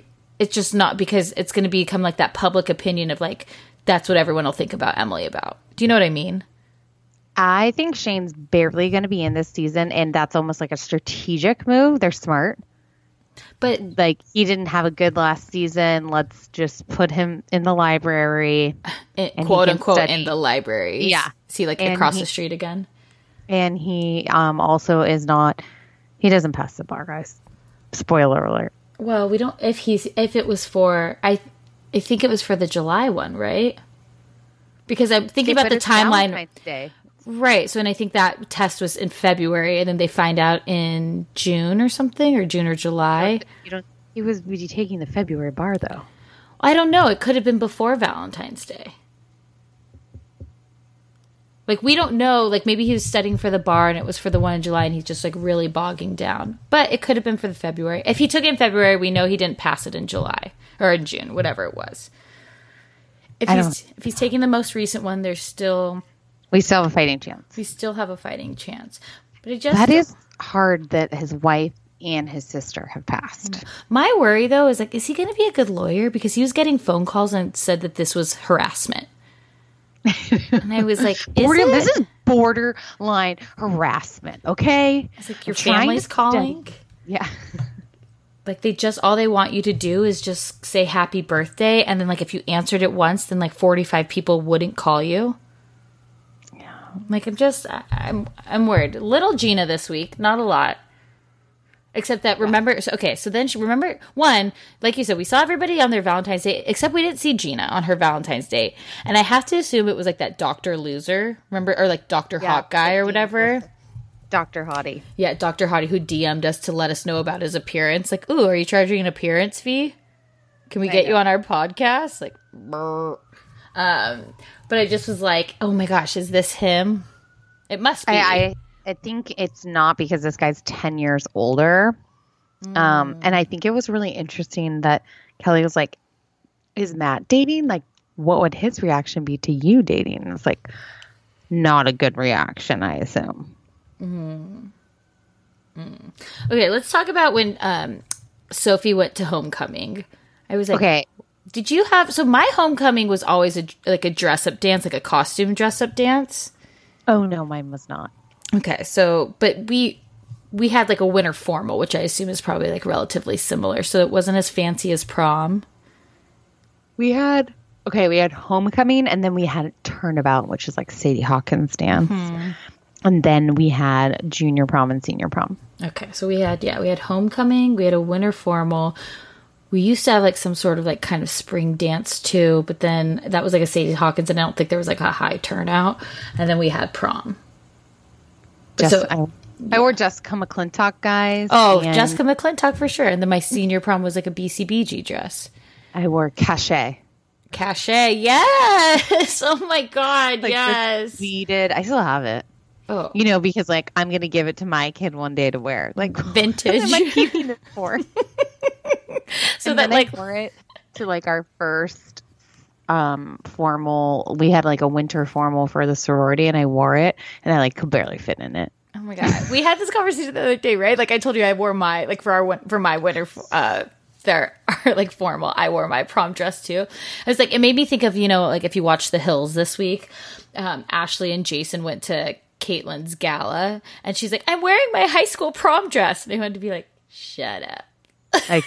It's just not because it's going to become like that public opinion of like that's what everyone will think about Emily about. Do you know what I mean? I think Shane's barely going to be in this season, and that's almost like a strategic move. They're smart. But like he didn't have a good last season. Let's just put him in the library, it, quote unquote, study. in the library. Yeah, see, like and across he, the street again. And he um also is not. He doesn't pass the bar, guys. Spoiler alert. Well, we don't. If he's if it was for I, I think it was for the July one, right? Because I'm thinking about the timeline. Right. So, and I think that test was in February, and then they find out in June or something, or June or July. You don't. He was be taking the February bar though. I don't know. It could have been before Valentine's Day. Like we don't know. Like maybe he was studying for the bar, and it was for the one in July, and he's just like really bogging down. But it could have been for the February. If he took it in February, we know he didn't pass it in July or in June, whatever it was. If he's if he's taking the most recent one, there's still we still have a fighting chance. We still have a fighting chance. But it just That is hard that his wife and his sister have passed. My worry though is like is he going to be a good lawyer because he was getting phone calls and said that this was harassment. And I was like, is Border, this is borderline harassment, okay? It's like your family's calling. Yeah. like they just all they want you to do is just say happy birthday and then like if you answered it once then like 45 people wouldn't call you yeah like I'm just I'm I'm worried. Little Gina this week, not a lot. Except that remember so, okay, so then she remember one, like you said, we saw everybody on their Valentine's Day, except we didn't see Gina on her Valentine's Day. And I have to assume it was like that Doctor Loser, remember or like Doctor yeah, Hot Guy or whatever. Dr. Hottie. Yeah, Dr. Hottie who DM'd us to let us know about his appearance. Like, ooh, are you charging an appearance fee? Can we get you on our podcast? Like, brr. um, but I just was like, oh my gosh, is this him? It must be. I, I I think it's not because this guy's ten years older. Um, and I think it was really interesting that Kelly was like, "Is Matt dating? Like, what would his reaction be to you dating?" It's like, not a good reaction, I assume. okay, let's talk about when um, Sophie went to homecoming. I was like, Okay, did you have? So my homecoming was always a like a dress up dance, like a costume dress up dance. oh no, mine was not. Okay, so but we we had like a winter formal, which I assume is probably like relatively similar. So it wasn't as fancy as prom. We had okay, we had homecoming, and then we had turnabout, which is like Sadie Hawkins dance, hmm. and then we had junior prom and senior prom. Okay, so we had yeah, we had homecoming, we had a winter formal. We used to have like some sort of like kind of spring dance too, but then that was like a Sadie Hawkins, and I don't think there was like a high turnout. And then we had prom. Just, So- I, I wore Jessica McClintock, guys. Oh, and Jessica McClintock for sure. And then my senior prom was like a BCBG dress. I wore cachet. Cachet, yes. Oh my god, Like yes. Tweeted. I still have it. Oh. You know, because like I'm gonna give it to my kid one day to wear. Like Vintage. What am I keeping it for? so and that then like I wore it to like our first um formal we had like a winter formal for the sorority and I wore it and I like could barely fit in it. Oh my god, we had this conversation the other day, right? Like I told you, I wore my like for our for my winter uh their like formal. I wore my prom dress too. I was like, it made me think of you know like if you watch The Hills this week, um, Ashley and Jason went to Kaitlynn's gala, and she's like, I'm wearing my high school prom dress, and they wanted to be like, shut up. Like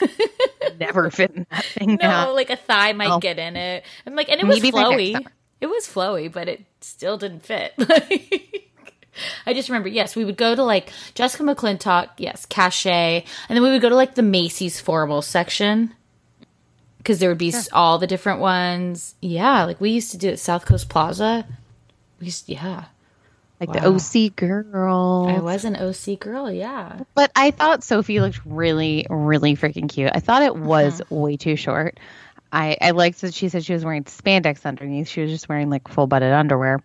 never fit in that thing No, now. like a thigh might Oh. get in it. I'm like, and it was Maybe flowy. It was flowy, but it still didn't fit. I just remember, yes, we would go to like Jessica McClintock, yes, Cachet, and then we would go to like the Macy's formal section because there would be s all the different ones. Yeah, like we used to do at South Coast Plaza. We used, yeah, like Wow. the OC girl. I was an OC girl. Yeah, But I thought Sophie looked really, really freaking cute. I thought it was Uh-huh. way too short. I, I liked that she said she was wearing spandex underneath. She was just wearing like full butted underwear.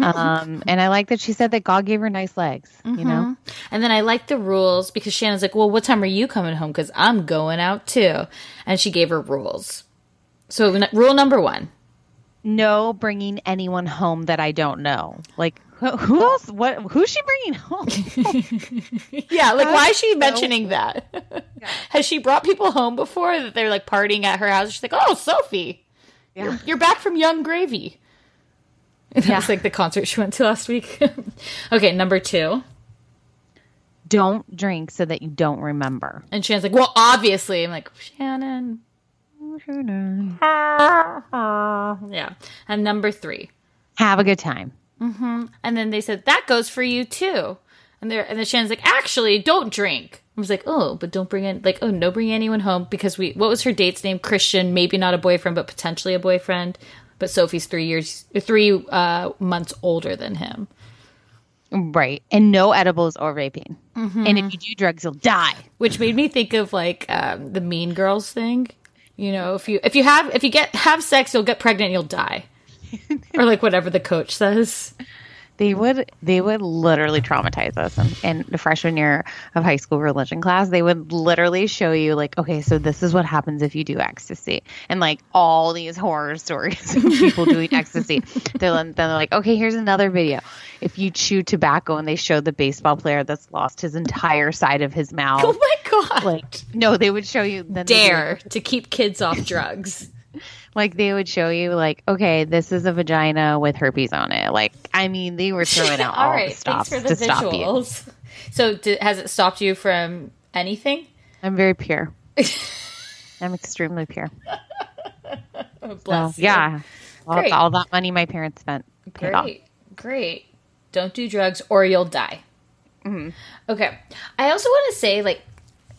um, and I like that she said that God gave her nice legs, you know? And then I like the rules because Shannon's like, well, what time are you coming home? Because I'm going out too. And she gave her rules. So, n- rule number one No bringing anyone home that I don't know. Like, who, else? What? Who's she bringing home? Yeah, like, why is she mentioning that? Has she brought people home before that they're like partying at her house? She's like, oh, Sophie, you're, you're back from Yung Gravy. That was like the concert she went to last week. okay, number two. don't drink so that you don't remember. And Shannon's like, well, obviously. I'm like, Shannon. Yeah. And number three. Have a good time. And then they said that goes for you too. And there, and then Shannon's like, actually, don't drink. I was like, oh, but don't bring in, like, oh, no, bring anyone home because we. What was her date's name? Christian, maybe not a boyfriend, but potentially a boyfriend. But Sophie's three years, three uh, months older than him. Right. And no edibles or vaping. And if you do drugs, you'll die. which made me think of like um, the Mean Girls thing. You know, if you if you have if you get have sex, you'll get pregnant, you'll die, or like whatever the coach says. They would they would literally traumatize us in, in the freshman year of high school religion class. They would literally show you like, okay, so this is what happens if you do ecstasy, and like all these horror stories of people doing ecstasy. They're then they're like, okay, here's another video. If you chew tobacco, and they show the baseball player that's lost his entire side of his mouth. Oh my god! Like no, they would show you then they'd like, Dare to keep kids off drugs. like they would show you like okay this is a vagina with herpes on it like i mean they were throwing out all, All right, the stops thanks for to the stop you visuals. So, d has it stopped you from anything? i'm very pure i'm extremely pure so Bless you. yeah all, all that money my parents spent paid off. Great, great. Don't do drugs or you'll die. Mm-hmm. Okay. I also want to say, like,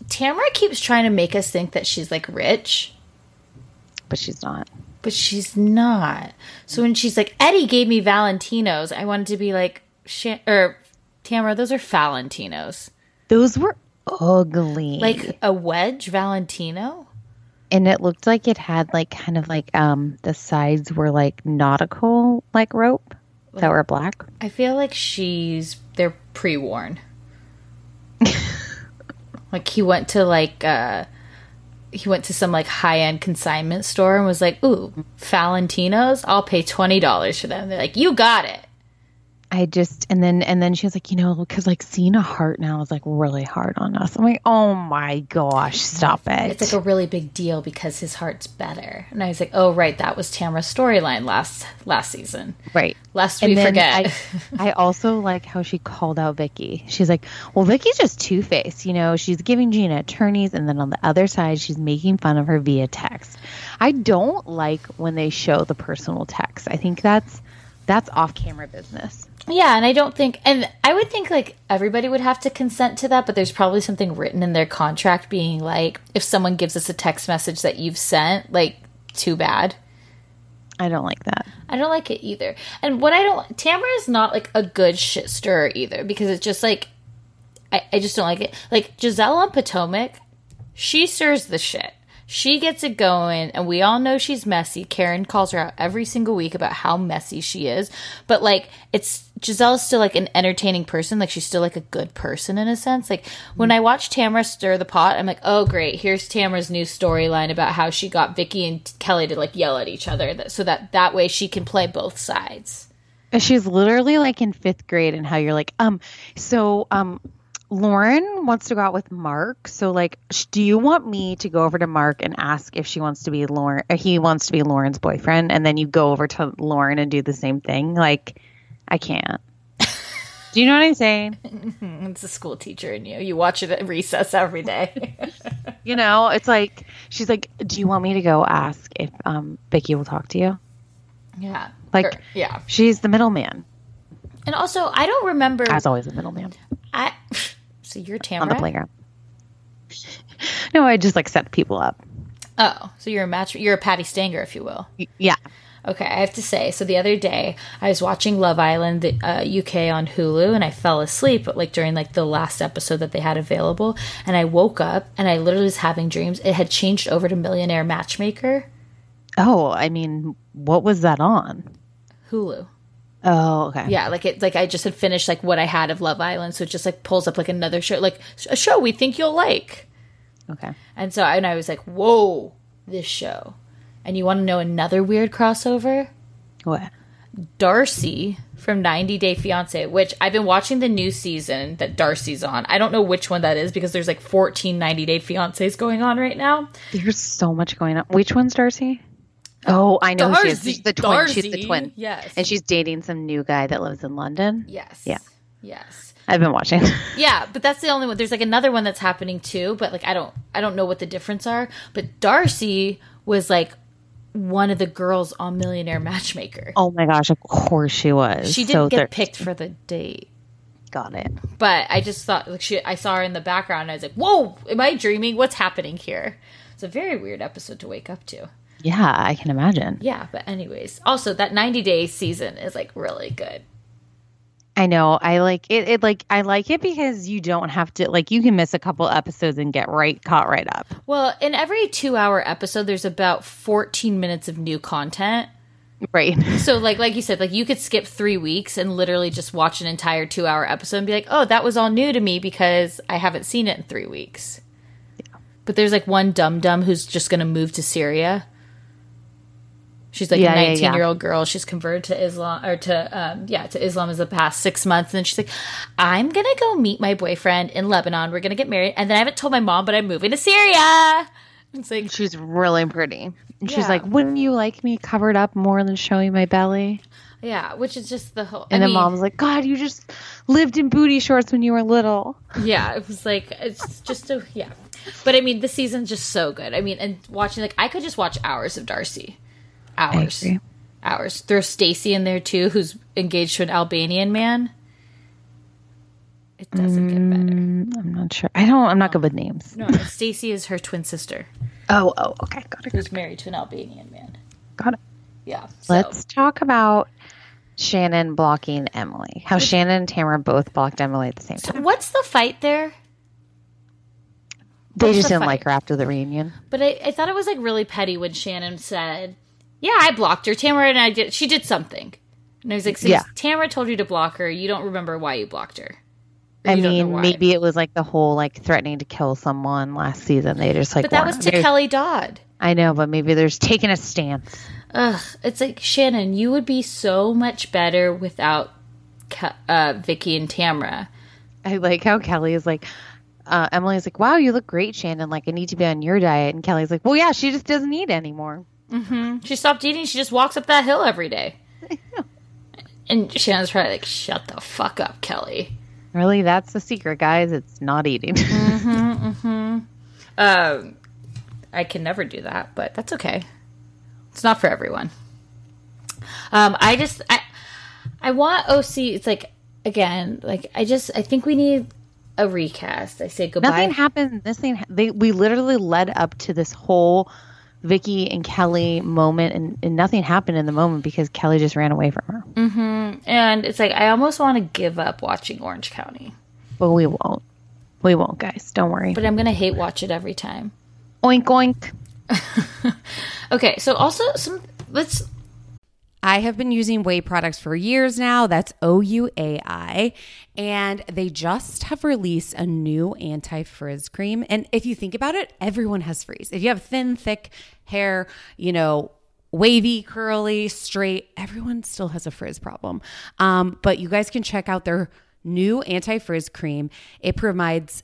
Tamra keeps trying to make us think that she's like rich. But she's not but she's not. So when she's like, Eddie gave me Valentinos, I wanted to be like, Shan- or Tamra, those are Valentinos. those were ugly Like a wedge Valentino? and it looked like it had like kind of like um the sides were like nautical like rope that were black. I feel like she's they're pre-worn. like he went to like uh he went to some like high-end consignment store and was like, "Ooh, Valentinos, I'll pay $20 for them." They're like, "You got it." I just and then and then she was like, you know, because like seeing a heart now is like really hard on us. I'm like, oh my gosh, stop it! It's like a really big deal because his heart's better. And I was like, oh right, that was Tamra's storyline last last season, right? Lest we forget. I, I also like how she called out Vicki. She's like, well, Vicki's just two faced. You know, she's giving Gina attorneys, and then on the other side, she's making fun of her via text. I don't like when they show the personal text. I think that's that's off camera business. Yeah, and I don't think, and I would think like everybody would have to consent to that, but there's probably something written in their contract being like, if someone gives us a text message that you've sent, like, too bad. I don't like that. I don't like it either. And what I don't, Tamra is not like a good shit stirrer either because it's just like, I, I just don't like it. Like Gizelle on Potomac, she stirs the shit. She gets it going, and we all know she's messy. Karen calls her out every single week about how messy she is. But like, it's Gizelle's still like an entertaining person. Like, she's still like a good person in a sense. Like, when I watch Tamra stir the pot, I'm like, oh, great. Here's Tamra's new storyline about how she got Vicki and Kelly to like yell at each other so that that way she can play both sides. She's literally like in fifth grade, and how you're like, um, so, um, Lauren wants to go out with Mark. So, like, do you want me to go over to Mark and ask if she wants to be Lauren? Or he wants to be Lauren's boyfriend, and then you go over to Lauren and do the same thing? Like, I can't. do you know what I'm saying? it's a school teacher in you. You watch it at recess every day. you know, it's like she's like, "Do you want me to go ask if um Vicki will talk to you?" Yeah, like, or, yeah, she's the middleman. And also, I don't remember. As always, a middleman. I so you're Tamra on the playground. No, I just like set people up. Oh, so you're a match. You're a Patti Stanger, if you will. Yeah. Okay, I have to say. So the other day, I was watching Love Island the, uh, UK on Hulu, and I fell asleep. Like during like the last episode that they had available, and I woke up and I literally was having dreams. It had changed over to Millionaire Matchmaker. Oh, I mean, what was that on? Hulu. Oh, okay. Yeah, like it like I just had finished like what I had of Love Island, so it just like pulls up like another show, like a show we think you'll like. Okay. And so and I was like, "Whoa, this show." And you want to know another weird crossover? What? Darcey from 90 Day Fiance, which I've been watching the new season that Darcey's on. I don't know which one that is because there's like 14 90 Day Fiancés going on right now. There's so much going on. Which one's Darcey? Oh, I know Darcey, she is. She's the twin. Darcey, she's the twin. Yes. And she's dating some new guy that lives in London. Yes. Yeah. Yes. I've been watching. yeah, but that's the only one. There's like another one that's happening too, but like I don't I don't know what the difference are. But Darcey was like one of the girls on Millionaire Matchmaker. Oh my gosh, of course she was. She didn't so get picked for the date. Got it. But I just thought like she I saw her in the background and I was like, "Whoa, am I dreaming? What's happening here?" It's a very weird episode to wake up to. Yeah, I can imagine. Yeah, but anyways, also that 90 day season is like really good. I know. I like it, it like I like it because you don't have to like you can miss a couple episodes and get right caught right up. Well, in every 2-hour episode there's about 14 minutes of new content. Right. So like like you said, like you could skip 3 weeks and literally just watch an entire 2-hour episode and be like, "Oh, that was all new to me because I haven't seen it in 3 weeks." Yeah. But there's like one dum dum who's just going to move to Syria She's like yeah, a 19 yeah, year old girl. She's converted to Islam or to, um, yeah, to Islam as the past six months. And then she's like, I'm going to go meet my boyfriend in Lebanon. We're going to get married. And then I haven't told my mom, but I'm moving to Syria. It's like, she's really pretty. And she's like, wouldn't you like me covered up more than showing my belly? Yeah, which is just the whole. And I then mean, mom's like, God, you just lived in booty shorts when you were little. Yeah, it was like, it's just a, yeah. But I mean, the season's just so good. I mean, and watching, like, I could just watch hours of Darcey hours. Hours. There's Stacey in there too, who's engaged to an Albanian man. It doesn't mm, get better. I'm not sure. I don't. I'm not good with names. No, Stacey is her twin sister. Oh, oh, okay, got it. Who's married to an Albanian man? Got it. Yeah. So. Let's talk about Shannon blocking Emily. How Shannon and Tamra both blocked Emily at the same time. So what's the fight there? They just the didn't fight? like her after the reunion. But I, I thought it was like really petty when Shannon said, "Yeah, I blocked her. Tamra and I did. She did something." And I was like, so yeah. Tamra told you to block her. You don't remember why you blocked her. I mean, maybe it was like the whole like threatening to kill someone last season. They just like, but that was to Kelly Dodd. I know, but maybe there's taking a stance. Ugh, it's like Shannon. You would be so much better without uh, Vicki and Tamra. I like how Kelly is like, uh, Emily's like, "Wow, you look great, Shannon. Like, I need to be on your diet." And Kelly's like, "Well, yeah, she just doesn't eat anymore. Mm-hmm. She stopped eating. She just walks up that hill every day." And Shannon's probably like, "Shut the fuck up, Kelly." Really, that's the secret, guys. It's not eating. mm-hmm, mm-hmm. Um, I can never do that, but that's okay. It's not for everyone. Um, I just I I want OC. It's like again, like I just I think we need a recast. I say goodbye. Nothing happened. This thing they we literally led up to this whole Vicki and Kelly moment, and, and nothing happened in the moment because Kelly just ran away from her. Mm-hmm. And it's like I almost want to give up watching Orange County, but we won't. We won't, guys. Don't worry. But I'm gonna hate watch it every time. Oink oink. okay, so also some let's I have been using OUAI products for years now. That's O U A I. And they just have released a new anti frizz cream. And if you think about it, everyone has frizz. If you have thin, thick hair, you know, wavy, curly, straight, everyone still has a frizz problem. Um, but you guys can check out their new anti frizz cream. It provides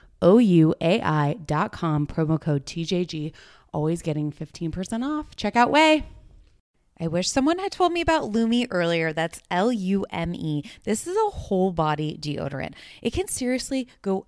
O-U-A-I.com, promo code TJG, always getting 15% off. Check out OUAI. I wish someone had told me about Lume earlier. That's L U M E. This is a whole body deodorant. It can seriously go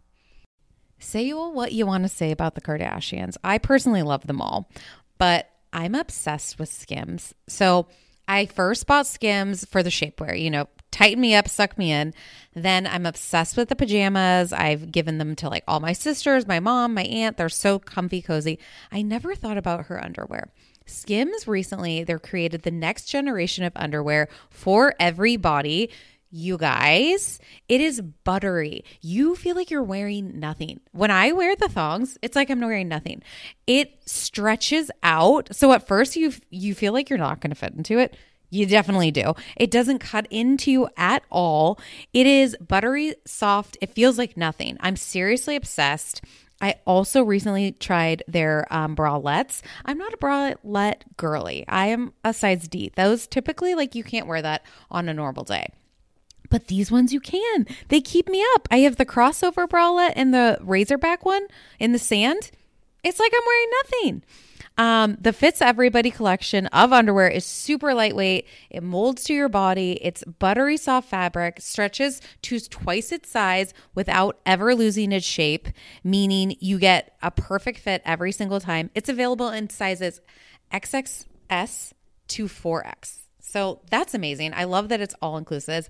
Say what you want to say about the Kardashians. I personally love them all, but I'm obsessed with Skims. So I first bought Skims for the shapewear, you know, tighten me up, suck me in. Then I'm obsessed with the pajamas. I've given them to like all my sisters, my mom, my aunt. They're so comfy, cozy. I never thought about her underwear. Skims recently, they're created the next generation of underwear for every body you guys, it is buttery. You feel like you're wearing nothing. When I wear the thongs, it's like I'm wearing nothing. It stretches out. So at first you you feel like you're not going to fit into it. You definitely do. It doesn't cut into you at all. It is buttery soft. It feels like nothing. I'm seriously obsessed. I also recently tried their um, bralettes. I'm not a bralette girly. I am a size D. Those typically, like, you can't wear that on a normal day but these ones you can. They keep me up. I have the crossover bralette and the razorback one in the sand. It's like I'm wearing nothing. Um, the Fits Everybody collection of underwear is super lightweight. It molds to your body. It's buttery soft fabric, stretches to twice its size without ever losing its shape, meaning you get a perfect fit every single time. It's available in sizes XXS to 4X. So that's amazing. I love that it's all inclusive.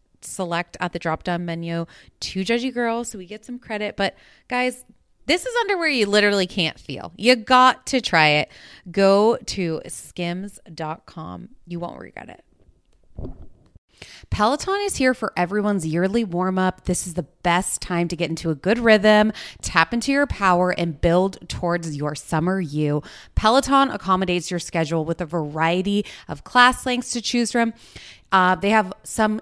select at the drop down menu to Judgy Girl so we get some credit. But guys, this is underwear you literally can't feel. You got to try it. Go to skims.com. You won't regret it. Peloton is here for everyone's yearly warm up. This is the best time to get into a good rhythm, tap into your power, and build towards your summer you. Peloton accommodates your schedule with a variety of class lengths to choose from. Uh, they have some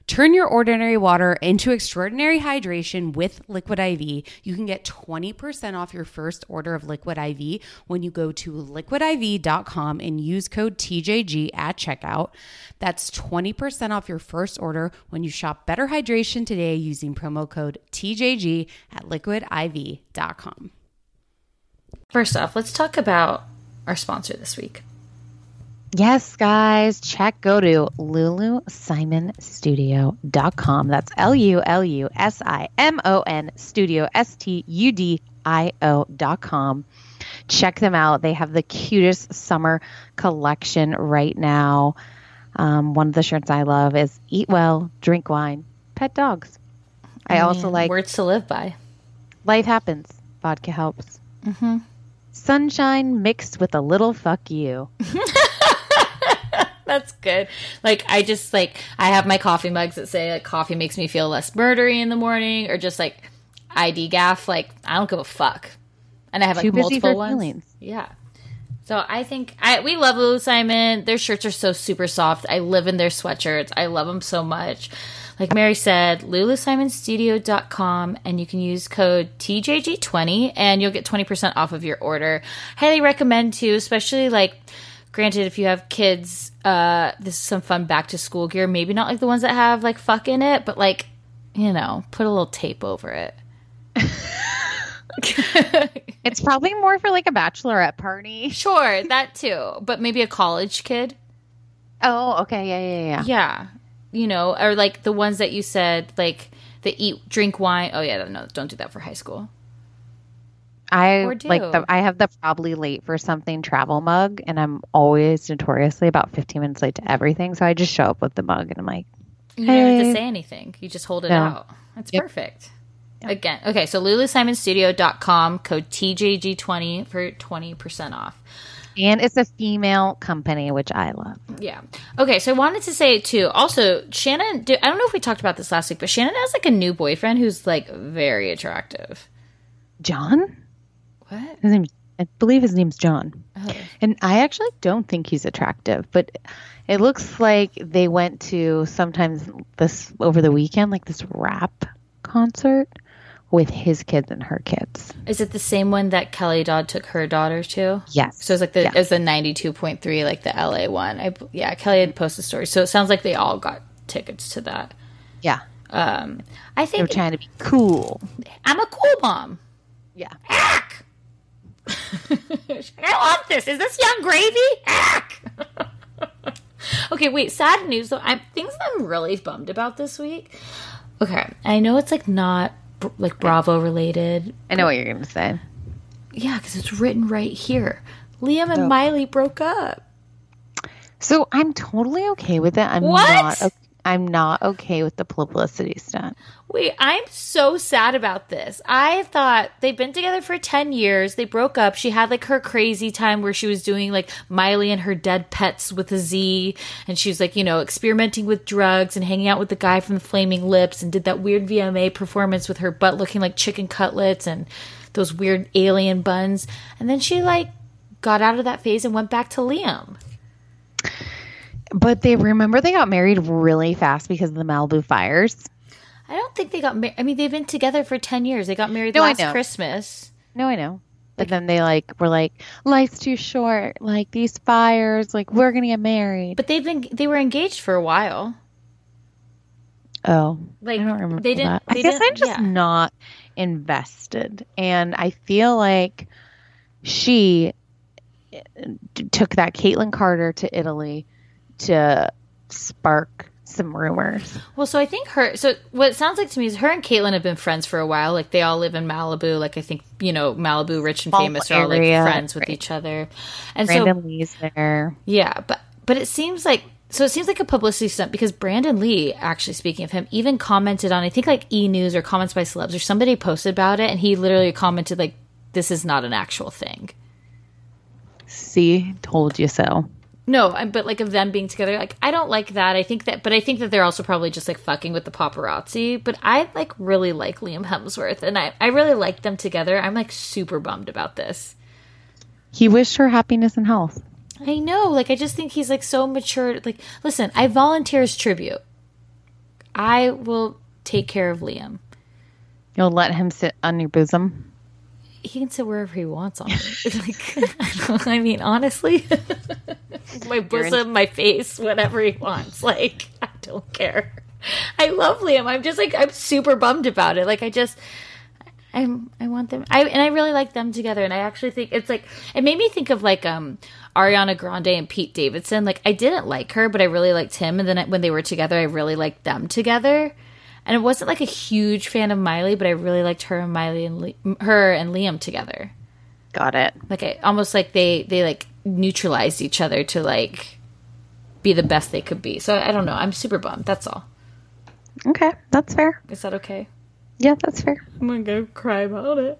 Turn your ordinary water into extraordinary hydration with Liquid IV. You can get 20% off your first order of Liquid IV when you go to liquidiv.com and use code TJG at checkout. That's 20% off your first order when you shop Better Hydration today using promo code TJG at liquidiv.com. First off, let's talk about our sponsor this week. Yes, guys, check go to lulusimonstudio.com. That's L U L U S I M O N studio S T U D I O.com. check them out. They have the cutest summer collection right now. Um, one of the shirts I love is Eat Well, Drink Wine, Pet Dogs. I also like words to live by. Life happens. Vodka helps. Mm-hmm. Sunshine mixed with a little fuck you. That's good. Like I just like I have my coffee mugs that say like coffee makes me feel less murdery in the morning, or just like ID gaff. Like I don't give a fuck, and I have like Too multiple ones. feelings. Yeah. So I think I we love Lulu Simon. Their shirts are so super soft. I live in their sweatshirts. I love them so much. Like Mary said, lulusimonstudio.com and you can use code TJG20 and you'll get 20% off of your order. Highly recommend too, especially like granted if you have kids, uh this is some fun back to school gear. Maybe not like the ones that have like fuck in it, but like, you know, put a little tape over it. It's probably more for like a bachelorette party. Sure, that too. But maybe a college kid. Oh, okay. Yeah, yeah, yeah. Yeah. You know, or like the ones that you said, like the eat, drink wine. Oh, yeah, no, don't do that for high school. I like the I have the probably late for something travel mug and I'm always notoriously about 15 minutes late to everything. So I just show up with the mug and I'm like, You don't have to say anything. You just hold it No. out. That's perfect. Again, okay, so lulusimonstudio.com, code TJG20 for 20% off. and it's a female company, which I love. Yeah. Okay, so I wanted to say too. Also, Shannon. do- I don't know if we talked about this last week, but Shannon has like a new boyfriend who's like very attractive. John? What? His name I believe his name's John. Oh. And I actually don't think he's attractive, but it looks like they went to sometimes this over the weekend, like this rap concert with his kids and her kids. Is it the same one that Kelly Dodd took her daughter to? Yes. So it's like the it's the ninety two point three, like the LA one. I yeah, Kelly had posted a story. So it sounds like they all got tickets to that. Yeah. Um, I think trying to be cool. I'm a cool mom. Yeah. I love this. Is this Yung Gravy? Ack. okay, wait. Sad news though. I things I'm really bummed about this week. Okay, I know it's like not like Bravo related. I know what you're going to say. Yeah, because it's written right here. Liam and Miley broke up. So I'm totally okay with it. I'm What? not. I'm not okay with the publicity stunt. Wait, I'm so sad about this. I thought they've been together for 10 years. They broke up. She had like her crazy time where she was doing like Miley and her dead pets with a Z. And she was like, you know, experimenting with drugs and hanging out with the guy from the Flaming Lips and did that weird VMA performance with her butt looking like chicken cutlets and those weird alien buns. And then she like got out of that phase and went back to Liam. But they remember they got married really fast because of the Malibu fires. I don't think they got married. I mean, they've been together for 10 years. They got married No, I last. Christmas. No, I know. But then they like were like, life's too short. Like these fires. Like we're gonna get married. But they've been they were engaged for a while. oh, Like, I don't remember they didn't- that. I they guess didn't- I'm just yeah. not invested, and I feel like she uh, took that Kaitlynn Carter to Italy to spark some rumors. Well, so I think her. So what it sounds like to me is her and Kaitlynn have been friends for a while. Like they all live in Malibu. Like I think you know Malibu, rich and Small famous, are all like friends with right. each other. And Brandon so Lee's there. yeah, but but it seems like. So it seems like a publicity stunt because Brandon Lee, actually speaking of him, even commented on I think like E News or comments by celebs or somebody posted about it, and he literally commented like, "This is not an actual thing." See, told you so. No, but like of them being together, like I don't like that. I think that, but I think that they're also probably just like fucking with the paparazzi. But I like really like Liam Hemsworth, and I I really like them together. I'm like super bummed about this. He wished her happiness and health. I know, like I just think he's like so mature. Like, listen, I volunteer as tribute. I will take care of Liam. You'll let him sit on your bosom. He can sit wherever he wants on me. like, I, don't, I mean, honestly, my bosom, my face, whatever he wants. Like, I don't care. I love Liam. I'm just like I'm super bummed about it. Like, I just. I'm, I want them. I and I really like them together. And I actually think it's like it made me think of like um Ariana Grande and Pete Davidson. Like I didn't like her, but I really liked him. And then I- when they were together, I really liked them together. And it wasn't like a huge fan of Miley, but I really liked her and Miley and Li- her and Liam together. Got it. Like I, almost like they they like neutralized each other to like be the best they could be. So I don't know. I'm super bummed. That's all. Okay, that's fair. Is that okay? Yeah, that's fair. I'm gonna go cry about it.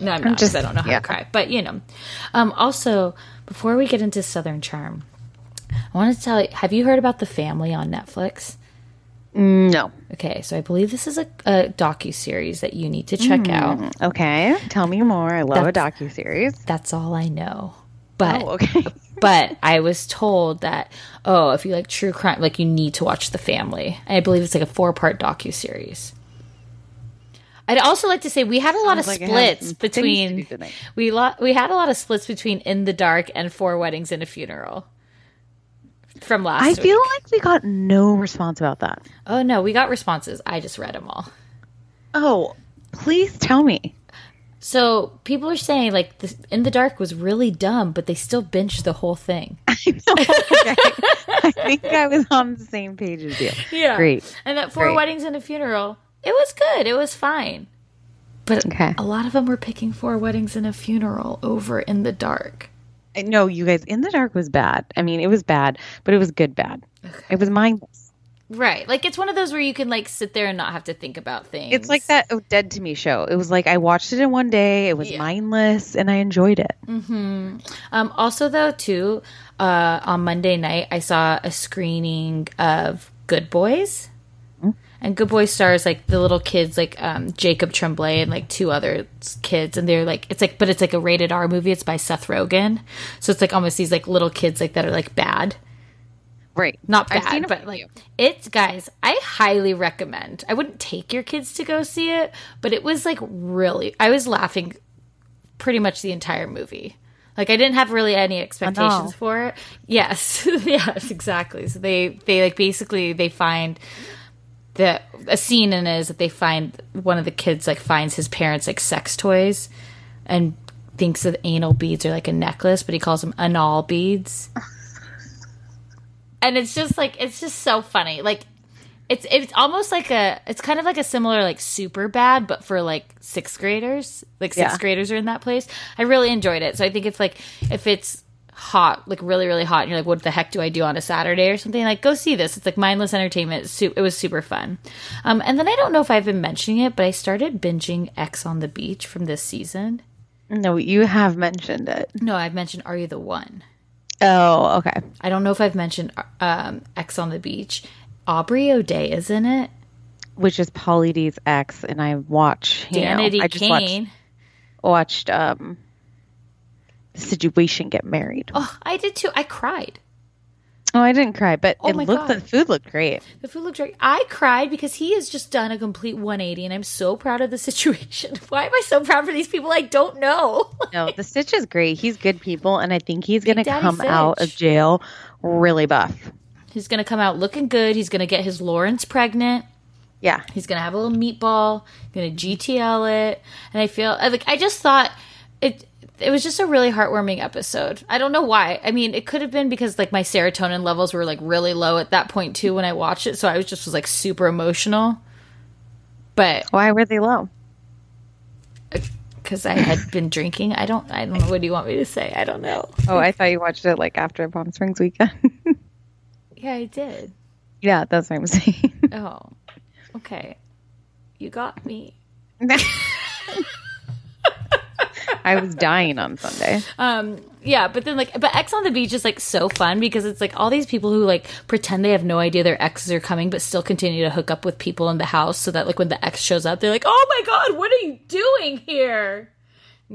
No, I'm, not. Just, I don't know how yeah. to cry. But you know. Um, also, before we get into Southern Charm, I want to tell you. Have you heard about the family on Netflix? No. Okay, so I believe this is a, a docu series that you need to check mm, out. Okay, tell me more. I love that's, a docu series. That's all I know. But oh, okay. but I was told that oh, if you like true crime, like you need to watch The Family. And I believe it's like a four part docu series. I'd also like to say we had a lot of like splits between we lo- we had a lot of splits between In the Dark and Four Weddings and a Funeral from last. I week. feel like we got no response about that. Oh no, we got responses. I just read them all. Oh, please tell me. So people are saying like this, In the Dark was really dumb, but they still binged the whole thing. I know. I think I was on the same page as you. Yeah, great. And that Four Great. Weddings and a Funeral, it was good. It was fine. But okay. a lot of them were picking Four Weddings and a Funeral over In the Dark. No, you guys, In the Dark was bad. I mean, it was bad, but it was good bad. Okay. It was mindless. Right. Like it's one of those where you can like sit there and not have to think about things. It's like that oh, Dead to Me show. It was like I watched it in one day. It was yeah. mindless and I enjoyed it. Mm-hmm. Um, also, though, too, uh, on Monday night, I saw a screening of Good Boys. And Good Boys stars like the little kids, like um, Jacob Tremblay and like two other kids, and they're like it's like, but it's like a rated R movie. It's by Seth Rogen, so it's like almost these like little kids like that are like bad, Right. Not bad, but like it's guys, I highly recommend. I wouldn't take your kids to go see it, but it was like really I was laughing pretty much the entire movie. Like I didn't have really any expectations for it. Yes. yes, exactly. So they they like basically they find the a scene in it is that they find one of the kids like finds his parents like sex toys and thinks that anal beads are like a necklace, but he calls them anal beads and it's just like it's just so funny. Like it's it's almost like a it's kind of like a similar like super bad but for like sixth graders like sixth yeah. graders are in that place i really enjoyed it so i think it's like if it's hot like really really hot and you're like what the heck do i do on a saturday or something like go see this it's like mindless entertainment it was super fun um, and then i don't know if i've been mentioning it but i started binging Ex on the Beach from this season no you have mentioned it no i've mentioned are you the one Oh, okay. I don't know if I've mentioned um, Ex on the Beach. Aubrey O'Day is in it, which is Pauly D's ex, and I watch. You Danity know, I just Kane. watched, watched um, Situation Get Married. Oh, I did too. I cried. Oh, I didn't cry, but oh it looked God. the food looked great. The food looked great. I cried because he has just done a complete 180 and I'm so proud of the situation. Why am I so proud for these people I don't know? no, the Sitch is great. He's good people and I think he's going to come out of jail really buff. He's going to come out looking good. He's going to get his Lawrence pregnant. Yeah. He's going to have a little meatball, going to GTL it. And I feel like I just thought it it was just a really heartwarming episode. I don't know why. I mean, it could have been because like my serotonin levels were like really low at that point too when I watched it, so I was just was like super emotional. But why were they low? Because I had been drinking. I don't. I don't know. What do you want me to say? I don't know. Oh, I thought you watched it like after Palm Springs weekend. yeah, I did. Yeah, that's what I'm saying. oh, okay. You got me. I was dying on Sunday. Um, yeah, but then like, but Ex on the Beach is like so fun because it's like all these people who like pretend they have no idea their exes are coming, but still continue to hook up with people in the house so that like when the ex shows up, they're like, "Oh my god, what are you doing here?"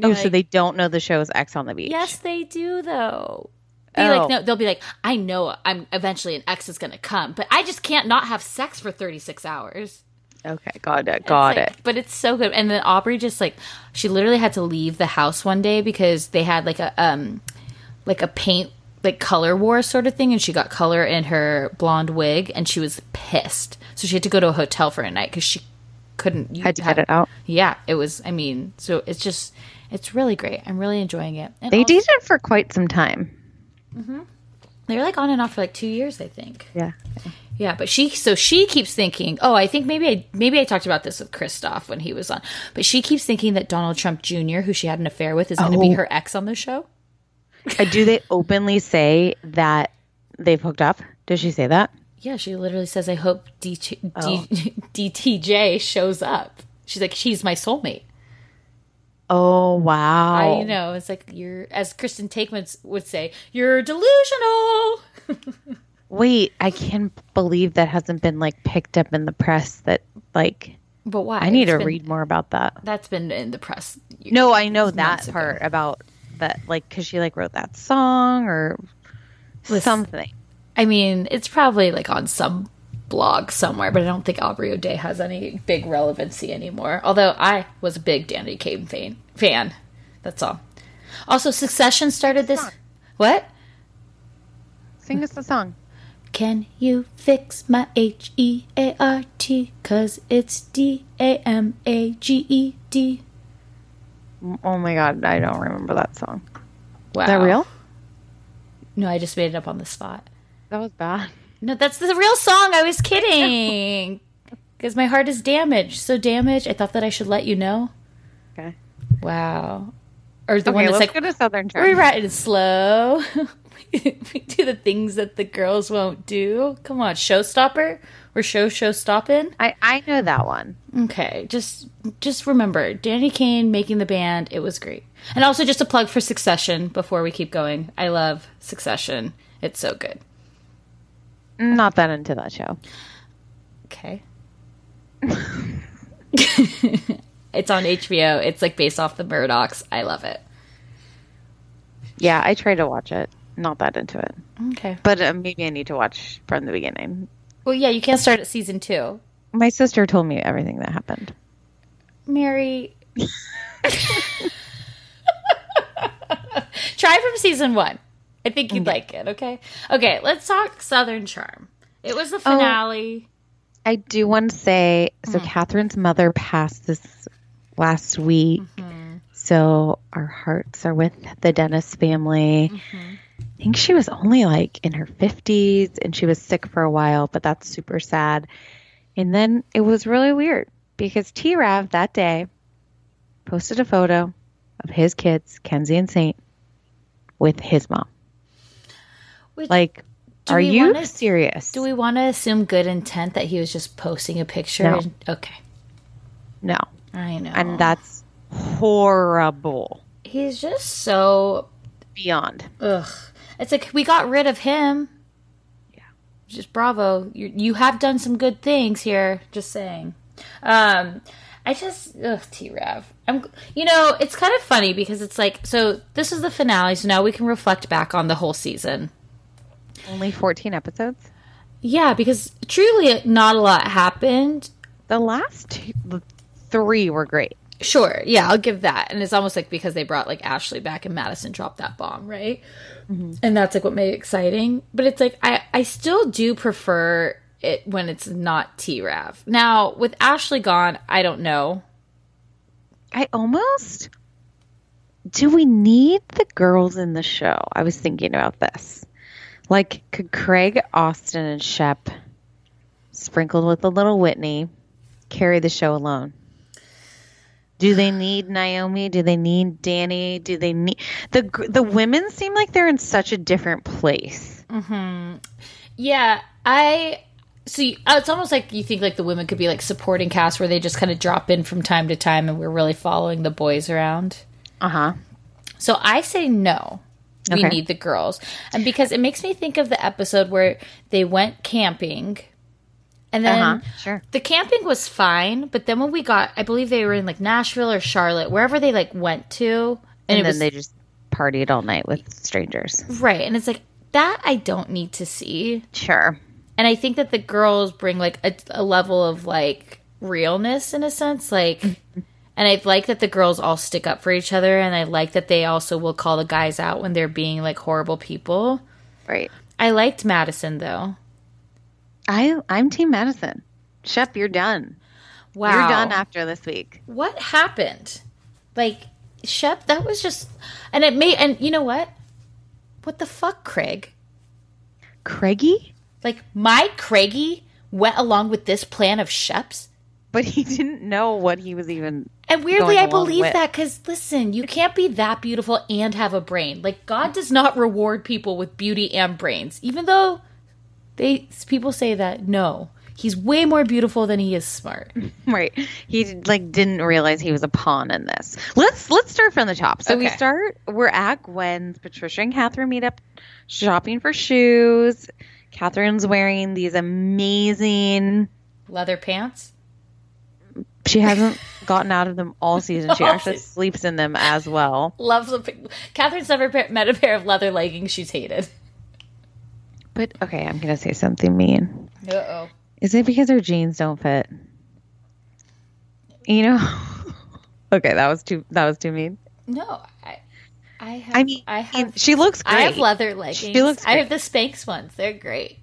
Oh, like, so they don't know the show is Ex on the Beach. Yes, they do though. Be oh. like, no, they'll be like, I know I'm eventually an ex is going to come, but I just can't not have sex for 36 hours. Okay, got it, got like, it. But it's so good. And then Aubrey just like she literally had to leave the house one day because they had like a um like a paint like color war sort of thing and she got color in her blonde wig and she was pissed. So she had to go to a hotel for a night cuz she couldn't had to have, get it out. Yeah, it was I mean, so it's just it's really great. I'm really enjoying it. And they also, dated for quite some time. Mhm. They were like on and off for like 2 years, I think. Yeah. Yeah, but she so she keeps thinking, oh, I think maybe I maybe I talked about this with Christoph when he was on, but she keeps thinking that Donald Trump Jr., who she had an affair with, is going to be Oh. her ex on the show. Uh, Do they openly say that they've hooked up? Does she say that? Yeah, she literally says, "I hope D- D- Oh. DTJ shows up." She's like, "She's my soulmate." Oh wow! I know. It's like you're, as Kristen Taekman would say, you're delusional. Wait, I can't believe that hasn't been like picked up in the press. That like But why? I need It's to been- read more about that. That's been in the press. No, I know that ago. part about that, like, because she like wrote that song or something. I mean, it's probably like on some blog somewhere, but I don't think Aubrey O'Day has any big relevancy anymore. Although I was a big Danity Kane fan. Fan. That's all. Also, Succession started this. What? Sing us the song. Can you fix my H E A R T? Cause it's D A M A G E D. Oh my god, I don't remember that song. Wow. Is that real? No, I just made it up on the spot. That was bad. No, that's the real song. I was kidding. Because my heart is damaged. So damaged, I thought that I should let you know. Okay. Wow. Or the Okay, one that's let's like, go to Southern we Charm. write it slow. we do the things that the girls won't do. Come on, showstopper. We're show show stopping. I I know that one. Okay, just just remember, Danity Kane making the band. It was great. And also just a plug for Succession before we keep going. I love Succession. It's so good. Not that into that show. Okay. it's on HBO. It's like based off the Murdochs. I love it. Yeah, I try to watch it. Not that into it. Okay. But uh, maybe I need to watch from the beginning. Well, yeah, you can't start at season two. My sister told me everything that happened. Mary. Try from season one. I think you'd like it, okay? Okay, let's talk Southern Charm. It was the oh, finale. I do want to say so. Mm. Kathryn's mother passed this last week, mm-hmm. so our hearts are with the Dennis family. I think she was only like in her fifties, and she was sick for a while, but that's super sad. And then it was really weird because T Rav that day posted a photo of his kids, Kenzie and Saint, with his mom. Which- Like, are you wanna- serious? Do we want to assume good intent that he was just posting a picture? No. and- okay. no, I know. and that's horrible. He's just so Beyond. Ugh. It's like we got rid of him. Yeah. Just bravo. You you have done some good things here. Just saying. Um, I just ugh, T Rav. I'm. You know, it's kind of funny because it's like so. This is the finale, so now we can reflect back on the whole season. Only 14 episodes? Yeah, because truly, not a lot happened. The last two, the three were great. Sure, yeah, I'll give that. And it's almost like because they brought like Ashley back and Madison dropped that bomb, right? Mm-hmm. And that's like what made it exciting. But it's like I I still do prefer it when it's not T Rav. Now with Ashley gone, I don't know. I almost. Do we need the girls in the show? I was thinking about this. Like, could Craig, Austin, and Shep, sprinkled with a little Whitney, carry the show alone? Do they need Naomi? Do they need Danni? Do they need the the women? Seem like they're in such a different place. Yeah, I so you, uh, it's almost like you think like the women could be like supporting cast where they just kind of drop in from time to time and we're really following the boys around. Uh huh. So I say no. We Okay. need the girls. And because it makes me think of the episode where they went camping and then Uh huh. Sure. the camping was fine, but then when we got I believe they were in like Nashville or Charlotte, wherever they like went to and, And, then was they just partied all night with strangers. right. And it's like that I don't need to see. Sure. And I think that the girls bring like a, a level of like realness in a sense, like. And I like that the girls all stick up for each other, and I like that they also will call the guys out when they're being like horrible people. Right. I liked Madison though. I I'm Team Madison. Shep, you're done. Wow, You're done after this week. What happened? Like Shep, that was just, and it made, and you know what? What the fuck, Craig? Craigie? Like my Craigie went along with this plan of Shep's. But he didn't know what he was even. And weirdly, I believe with. that because listen, you can't be that beautiful and have a brain. Like God does not reward people with beauty and brains, even though they people say that. No, he's way more beautiful than he is smart. Right. He like didn't realize he was a pawn in this. Let's let's start from the top. So we start we're at Gwynn's. Patricia and Kathryn meet up shopping for shoes. Kathryn's wearing these amazing Leather pants. she hasn't gotten out of them all season. She oh, actually sleeps in them as well. Loves the. Kathryn's never met a pair of leather leggings she's hated. But okay, I'm gonna say something mean. Uh oh. Is it because her jeans don't fit? You know? okay, that was too that was too mean. No, I. I have. I mean, I have. she looks great. I have leather leggings. She looks I have the Spanx ones. They're great.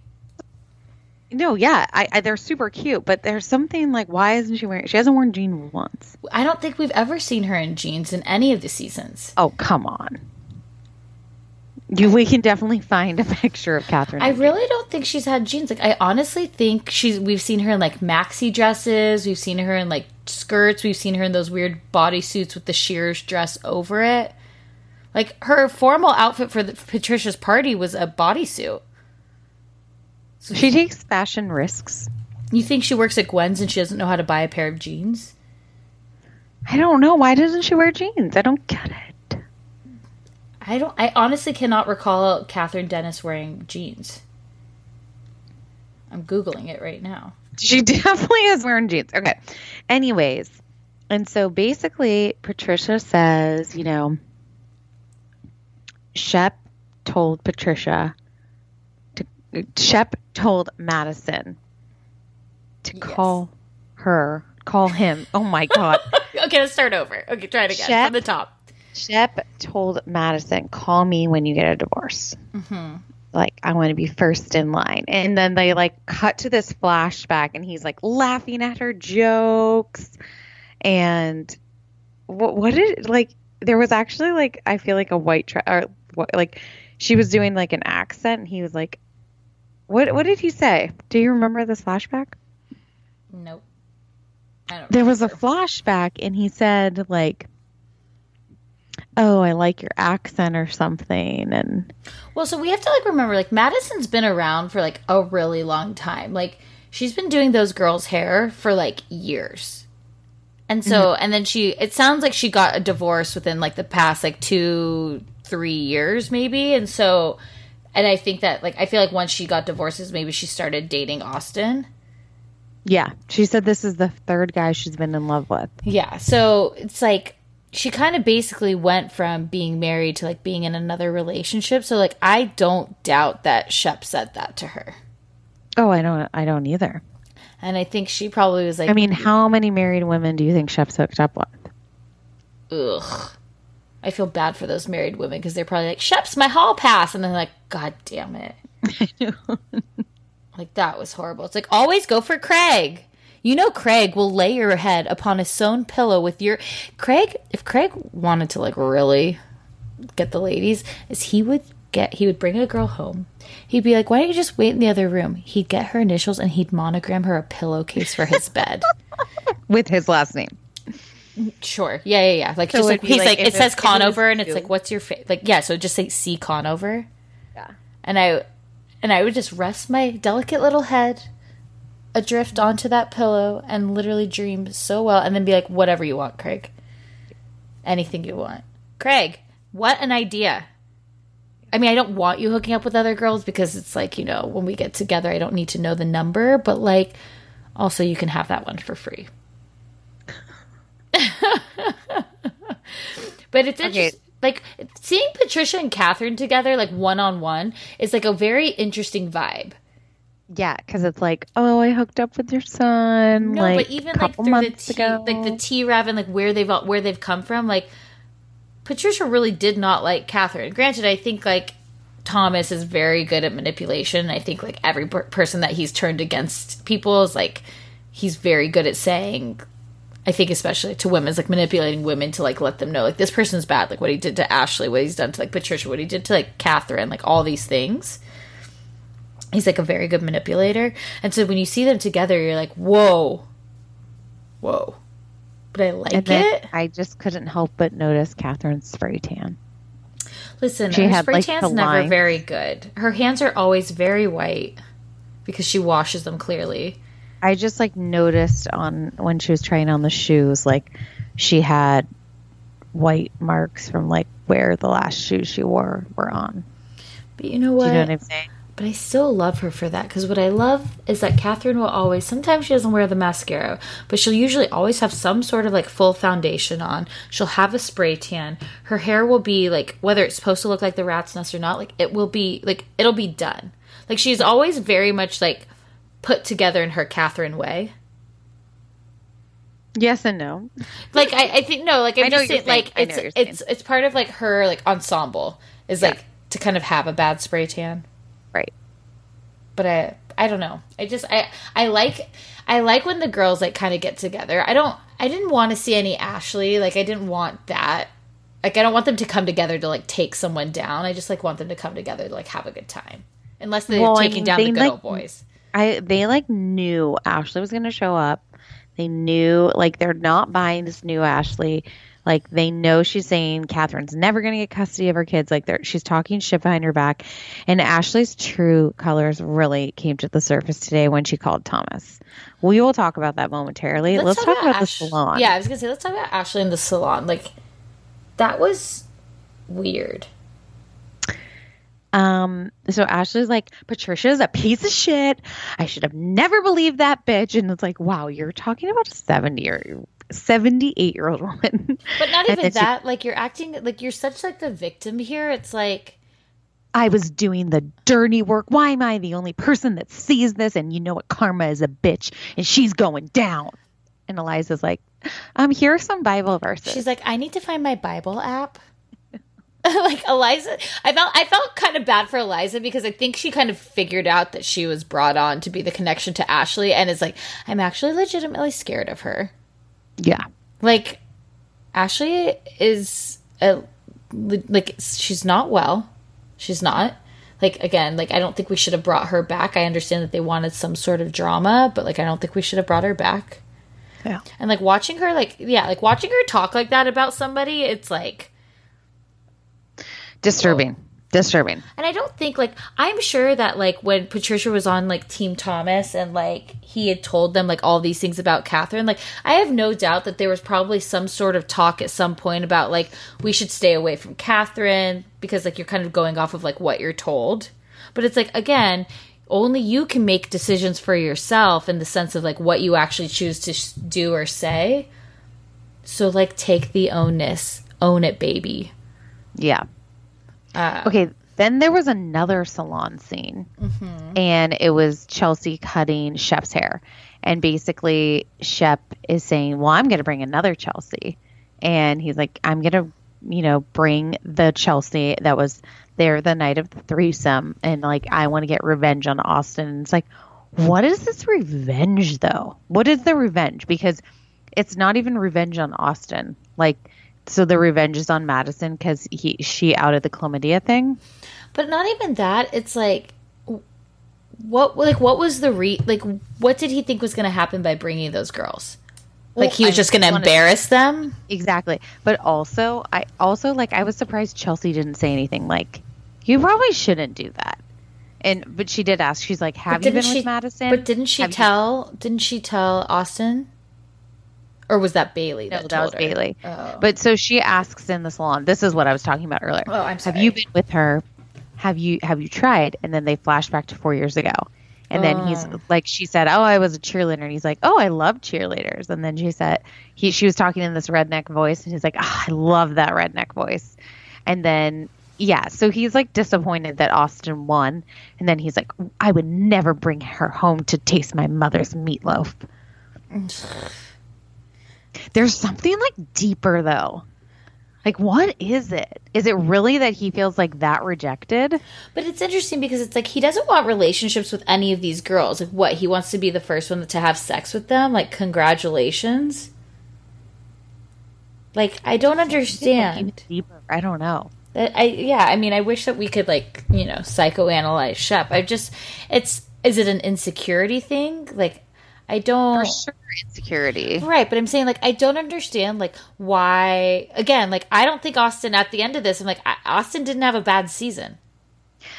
No, yeah, I, I they're super cute, but there's something like why isn't she wearing? She hasn't worn jeans once. I don't think we've ever seen her in jeans in any of the seasons. Oh come on. You, we can definitely find a picture of Kathryn. I really don't think she's had jeans. Like I honestly think she's we've seen her in like maxi dresses, we've seen her in like skirts, we've seen her in those weird bodysuits with the shears dress over it. Like her formal outfit for the, Patricia's party was a bodysuit. jeans. She takes fashion risks. You think she works at Gwynn's and she doesn't know how to buy a pair of jeans? I don't know why doesn't she wear jeans? I don't get it. I don't I honestly cannot recall Kathryn Dennis wearing jeans. I'm googling it right now. She definitely is wearing jeans. Okay. Anyways, and so basically, Patricia says, you know, Shep told Patricia to, Shep told Madison to call her, call him. Oh my God. okay, let's start over. Okay, try it again Shep- from the top. Shep told Madison, call me when you get a divorce. Mm-hmm. Like, I want to be first in line. And then they like cut to this flashback and he's like laughing at her jokes. And what, what did, like, there was actually like, I feel like a white, tra- or what, like, she was doing like an accent and he was like, what, what did he say? Do you remember this flashback? Nope. I don't there was a flashback and he said like oh i like your accent or something and Well, so we have to like remember like Madison's been around for like a really long time. Like she's been doing those girls' hair for like years. And so mm-hmm. and then she it sounds like she got a divorce within like the past like 2 3 years maybe. And so and I think that like I feel like once she got divorces maybe she started dating Austin. yeah she said this is the third guy she's been in love with Yeah. So it's like she kind of basically went from being married to like being in another relationship. So like I don't doubt that Shep said that to her. oh i don't i don't either And I think she probably was like, i mean how many married women do you think shep's hooked up with ugh. I feel bad for those married women because they're probably like, Shep's my hall pass. And then like, God damn it. like, that was horrible. It's like, always go for Craig. You know, Craig will lay your head upon a sewn pillow with your. Craig, if Craig wanted to like really get the ladies, is he would get, he would bring a girl home. He'd be like, why don't you just wait in the other room? He'd get her initials and he'd monogram her a pillowcase for his bed. with his last name Sure. Yeah, yeah, yeah. Like So just like he's like like, it it- says if it Conover and it's like what's your face? Like yeah, so just say C Conover. yeah And I and I would just rest my delicate little head adrift onto that pillow and literally dream so well and then be like whatever you want, Craig. Anything you want. Craig, what an idea. I mean, I don't want you hooking up with other girls because it's like, you know, when we get together, I don't need to know the number, but like also you can have that one for free. But it's interesting. Like seeing Patricia and Kathryn together, like one on one, is like a very interesting vibe. Yeah because it's like oh i hooked up with your son No, like but even like through the T, ago like the T Rav and like where they've where they've come from, like Patricia really did not like Kathryn. Granted, I think like Thomas is very good at manipulation. I think like every per- person that he's turned against people is like he's very good at saying. I think especially to women, is like manipulating women to like let them know like this person's bad, like what he did to Ashley, what he's done to like Patricia, what he did to like Kathryn, like all these things. He's like a very good manipulator. And so when you see them together, you're like, whoa, whoa. But I like it. I just couldn't help but notice Kathryn's spray tan. Listen, she her had, spray like, tan's never lines. very good. Her hands are always very white because she washes them clearly. I just like noticed on when she was trying on the shoes, like she had white marks from like where the last shoes she wore were on. But you know what? Do you know what I'm saying? But I still love her for that because what I love is that Kathryn will always, sometimes she doesn't wear the mascara, but she'll usually always have some sort of like full foundation on. She'll have a spray tan. Her hair will be like, whether it's supposed to look like the rat's nest or not, like it will be, like, it'll be done. Like she's always very much like put together in her Kathryn way. Yes and no. Like I, I think no, like I'm just saying, like it's it's it's part of like her like ensemble is yeah. like to kind of have a bad spray tan. Right. But I I don't know. I just I I like I like when the girls like kind of get together. I don't I didn't want to see any Ashley. Like I didn't want that. Like I don't want them to come together to like take someone down. I just like want them to come together to like have a good time. Unless they're well, taking down the good like, old boys. I they like knew Ashley was going to show up. They knew like they're not buying this new Ashley. Like they know she's saying Kathryn's never going to get custody of her kids. Like they're, she's talking shit behind her back. And Ashley's true colors really came to the surface today when she called Thomas. We will talk about that momentarily. Let's, let's talk, talk, about, about Ash- the salon. Yeah, I was going to say, let's talk about Ashley in the salon. Like that was weird. Um, so Ashley's like, Patricia's a piece of shit. I should have never believed that bitch. And it's like, wow, you're talking about a 70 or 78 year old woman. But not even that. She, like you're acting like you're such like the victim here. It's like I was doing the dirty work. Why am I the only person that sees this? And you know what? Karma is a bitch and she's going down. And Eliza's like, um, here are some Bible verses. She's like, I need to find my Bible app. like Eliza, I felt I felt kind of bad for Eliza because I think she kind of figured out that she was brought on to be the connection to Ashley, and is like, I'm actually legitimately scared of her. Yeah. Like Ashley is a like she's not well. She's not. Like again, like I don't think we should have brought her back. I understand that they wanted some sort of drama, but like I don't think we should have brought her back. Yeah. And like watching her like yeah, like watching her talk like that about somebody, it's like disturbing disturbing. And I don't think like I'm sure that like when Patricia was on like Team Thomas and like he had told them like all these things about Kathryn, like I have no doubt that there was probably some sort of talk at some point about like we should stay away from Kathryn because like you're kind of going off of like what you're told. But it's like again, only you can make decisions for yourself in the sense of like what you actually choose to do or say. So like take the ownness, own it, baby. Yeah. Uh, okay, then there was another salon scene, mm-hmm. and it was Chelsea cutting Shep's hair. And basically, Shep is saying, Well, I'm going to bring another Chelsea. And he's like, I'm going to, you know, bring the Chelsea that was there the night of the threesome. And like, I want to get revenge on Austin. And it's like, what is this revenge, though? What is the revenge? Because it's not even revenge on Austin. Like, so the revenge is on Madison because he she outed the chlamydia thing. But not even that. It's like what like what was the re like what did he think was going to happen by bringing those girls? Like he was I just going to embarrass them? Exactly. But also, I also like I was surprised Chelsea didn't say anything like you probably shouldn't do that. And but she did ask. She's like, "Have you been she, with Madison?" But didn't she Have tell? You? Didn't she tell Austin? Or was that Bailey? That no, that was her? Bailey. Oh. But so she asks in the salon. This is what I was talking about earlier. Oh, I'm sorry. Have you been with her? Have you have you tried? And then they flash back to four years ago. And then he's oh. like, she said, "Oh, I was a cheerleader." And he's like, "Oh, I love cheerleaders." And then she said, he she was talking in this redneck voice, and he's like, oh, "I love that redneck voice." And then yeah, so he's like disappointed that Austin won, and then he's like, "I would never bring her home to taste my mother's meatloaf." There's something like deeper though. Like, what is it? Is it really that he feels like that rejected? But it's interesting because it's like he doesn't want relationships with any of these girls. Like, what? He wants to be the first one to have sex with them? Like, congratulations. Like, I don't understand. Deeper. I don't know. I yeah, I mean, I wish that we could like you know psychoanalyze Shep. I just it's is it an insecurity thing? Like I don't for sure insecurity, right? But I'm saying like I don't understand like why again like I don't think Austin at the end of this I'm like Austin didn't have a bad season.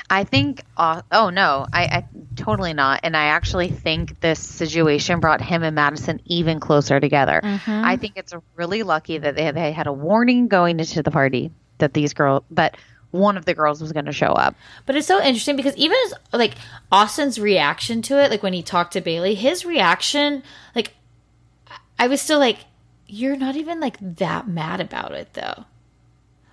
I think, uh, oh no, I, I, totally not. And I actually think this situation brought him and Madison even closer together. Mm-hmm. I think it's really lucky that they, they had a warning going into the party that these girls, that one of the girls was going to show up. But it's so interesting because even as, like Austin's reaction to it, like when he talked to Bailey, his reaction, like I was still like, you're not even like that mad about it though.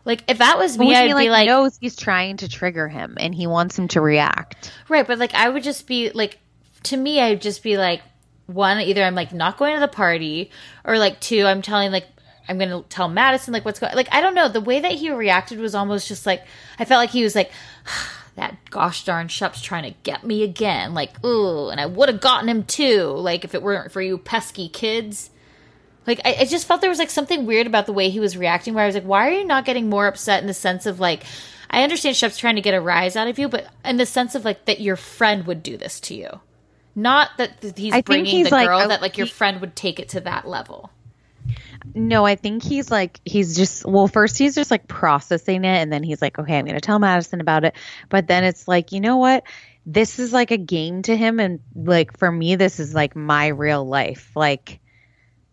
Like if that was me, I'd be like, knows he's trying to trigger him and he wants him to react. Right, but like I would just be like, to me, I'd just be like, one, either I'm like not going to the party, or like two, I'm telling like I'm gonna tell Madison like what's going. Like I don't know. The way that he reacted was almost just like I felt like he was like. that gosh darn Shep's trying to get me again. Like, ooh, and I would have gotten him too. Like, if it weren't for you pesky kids. Like I, I, just felt there was like something weird about the way he was reacting where I was like, why are you not getting more upset in the sense of like I understand Shep's trying to get a rise out of you, but in the sense of like that your friend would do this to you. Not that he's I bringing he's the like, girl, that like your friend would take it to that level. No, I think he's like he's just well first he's just like processing it and then he's like okay, I'm going to tell Madison about it. But then it's like, you know what? This is like a game to him and like for me this is like my real life. Like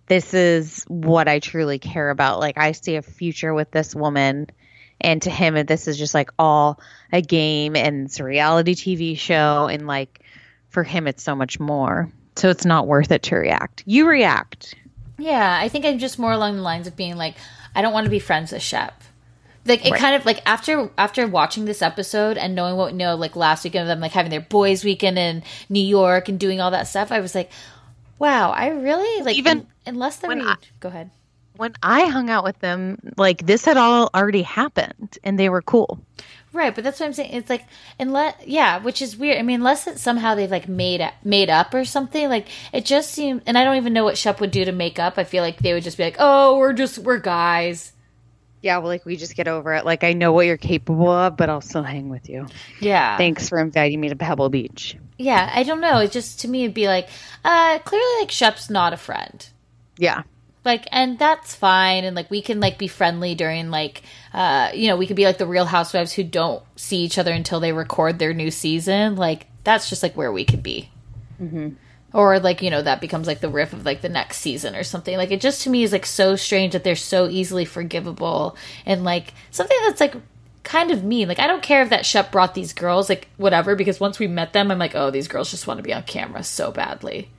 this is what I truly care about. Like I see a future with this woman and to him this is just like all a game and it's a reality TV show and like for him it's so much more. So it's not worth it to react. You react. Yeah, I think I'm just more along the lines of being like I don't want to be friends with Shep. Like it right. kind of like after after watching this episode and knowing what we know like last weekend of them like having their boys weekend in New York and doing all that stuff, I was like, Wow, I really like even unless the read. I, go ahead. When I hung out with them, like this had all already happened, and they were cool. Right, but that's what I'm saying. It's like unless yeah, which is weird. I mean, unless it's somehow they've like made made up or something. Like it just seemed, and I don't even know what Shep would do to make up. I feel like they would just be like, "Oh, we're just we're guys." Yeah, well, like we just get over it. Like I know what you're capable of, but I'll still hang with you. Yeah. Thanks for inviting me to Pebble Beach. Yeah, I don't know. It just to me it'd be like, uh, clearly like Shep's not a friend. Yeah. Like and that's fine and like we can like be friendly during like uh you know, we could be like the real housewives who don't see each other until they record their new season. Like that's just like where we could be. Mm-hmm or like you know that becomes like the riff of like the next season or something like it just to me is like so strange that they're so easily forgivable and like something that's like kind of mean like i don't care if that shep brought these girls like whatever because once we met them i'm like oh these girls just want to be on camera so badly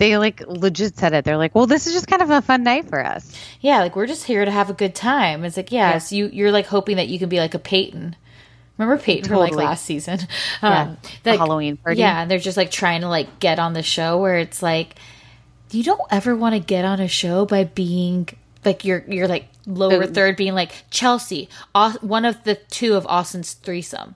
they like legit said it they're like well this is just kind of a fun night for us yeah like we're just here to have a good time it's like yeah, yeah. so you you're like hoping that you can be like a peyton Remember Peyton totally. from like last season? Um, yeah, Halloween party. Yeah, and they're just like trying to like get on the show where it's like you don't ever want to get on a show by being like you're you're like lower third being like Chelsea, one of the two of Austin's threesome.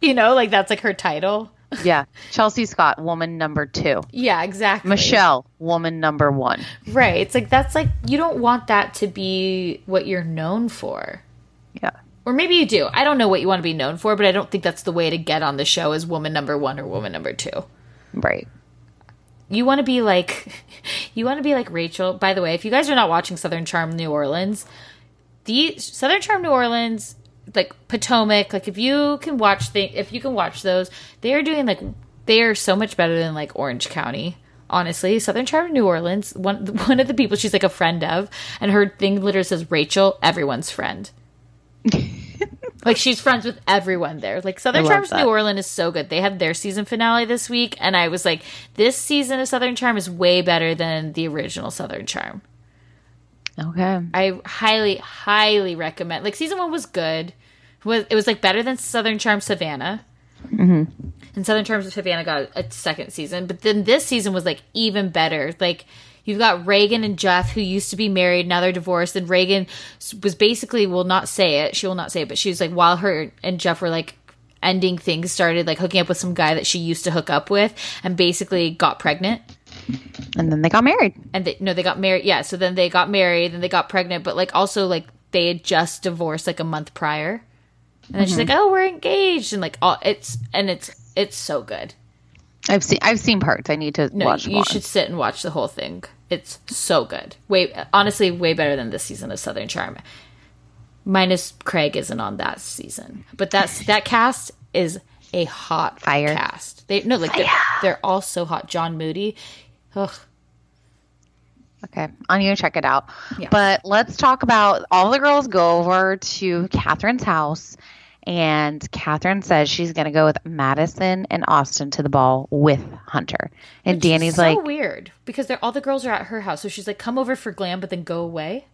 You know, like that's like her title. Yeah, Chelsea Scott, woman number two. Yeah, exactly. Michelle, woman number one. Right. It's like that's like you don't want that to be what you're known for. Yeah. Or maybe you do. I don't know what you want to be known for, but I don't think that's the way to get on the show as woman number one or woman number two. Right. You want to be like, you want to be like Rachel. By the way, if you guys are not watching Southern Charm New Orleans, the Southern Charm New Orleans, like Potomac, like if you can watch the, if you can watch those, they are doing like they are so much better than like Orange County honestly. Southern Charm of New Orleans, one one of the people she's like a friend of, and her thing literally says Rachel, everyone's friend. like she's friends with everyone there. Like Southern Charms New Orleans is so good. They had their season finale this week, and I was like, this season of Southern Charm is way better than the original Southern Charm. Okay, I highly, highly recommend. Like season one was good. It was it was like better than Southern Charm Savannah. Mm-hmm. And Southern Charm Savannah got a second season, but then this season was like even better. Like You've got Reagan and Jeff who used to be married, now they're divorced. And Reagan was basically will not say it. She will not say it, but she's like while her and Jeff were like ending things, started like hooking up with some guy that she used to hook up with, and basically got pregnant. And then they got married. And they no, they got married. Yeah, so then they got married, then they got pregnant, but like also like they had just divorced like a month prior, and then she's like, mm-hmm. "Oh, we're engaged," and like, all it's and it's it's so good. I've seen I've seen parts. I need to No, watch you more. should sit and watch the whole thing. It's so good. Way honestly, way better than this season of Southern Charm. Minus Craig isn't on that season, but that's that cast is a hot Fire. cast. They no like they're, they're all so hot. John Moody, ugh, Okay, I'm gonna check it out. Yeah. But let's talk about all the girls go over to Kathryn's house, and Kathryn says she's gonna go with Madison and Austin to the ball with Hunter. And Which Danni's so like, weird because they're all the girls are at her house, so she's like, come over for glam, but then go away.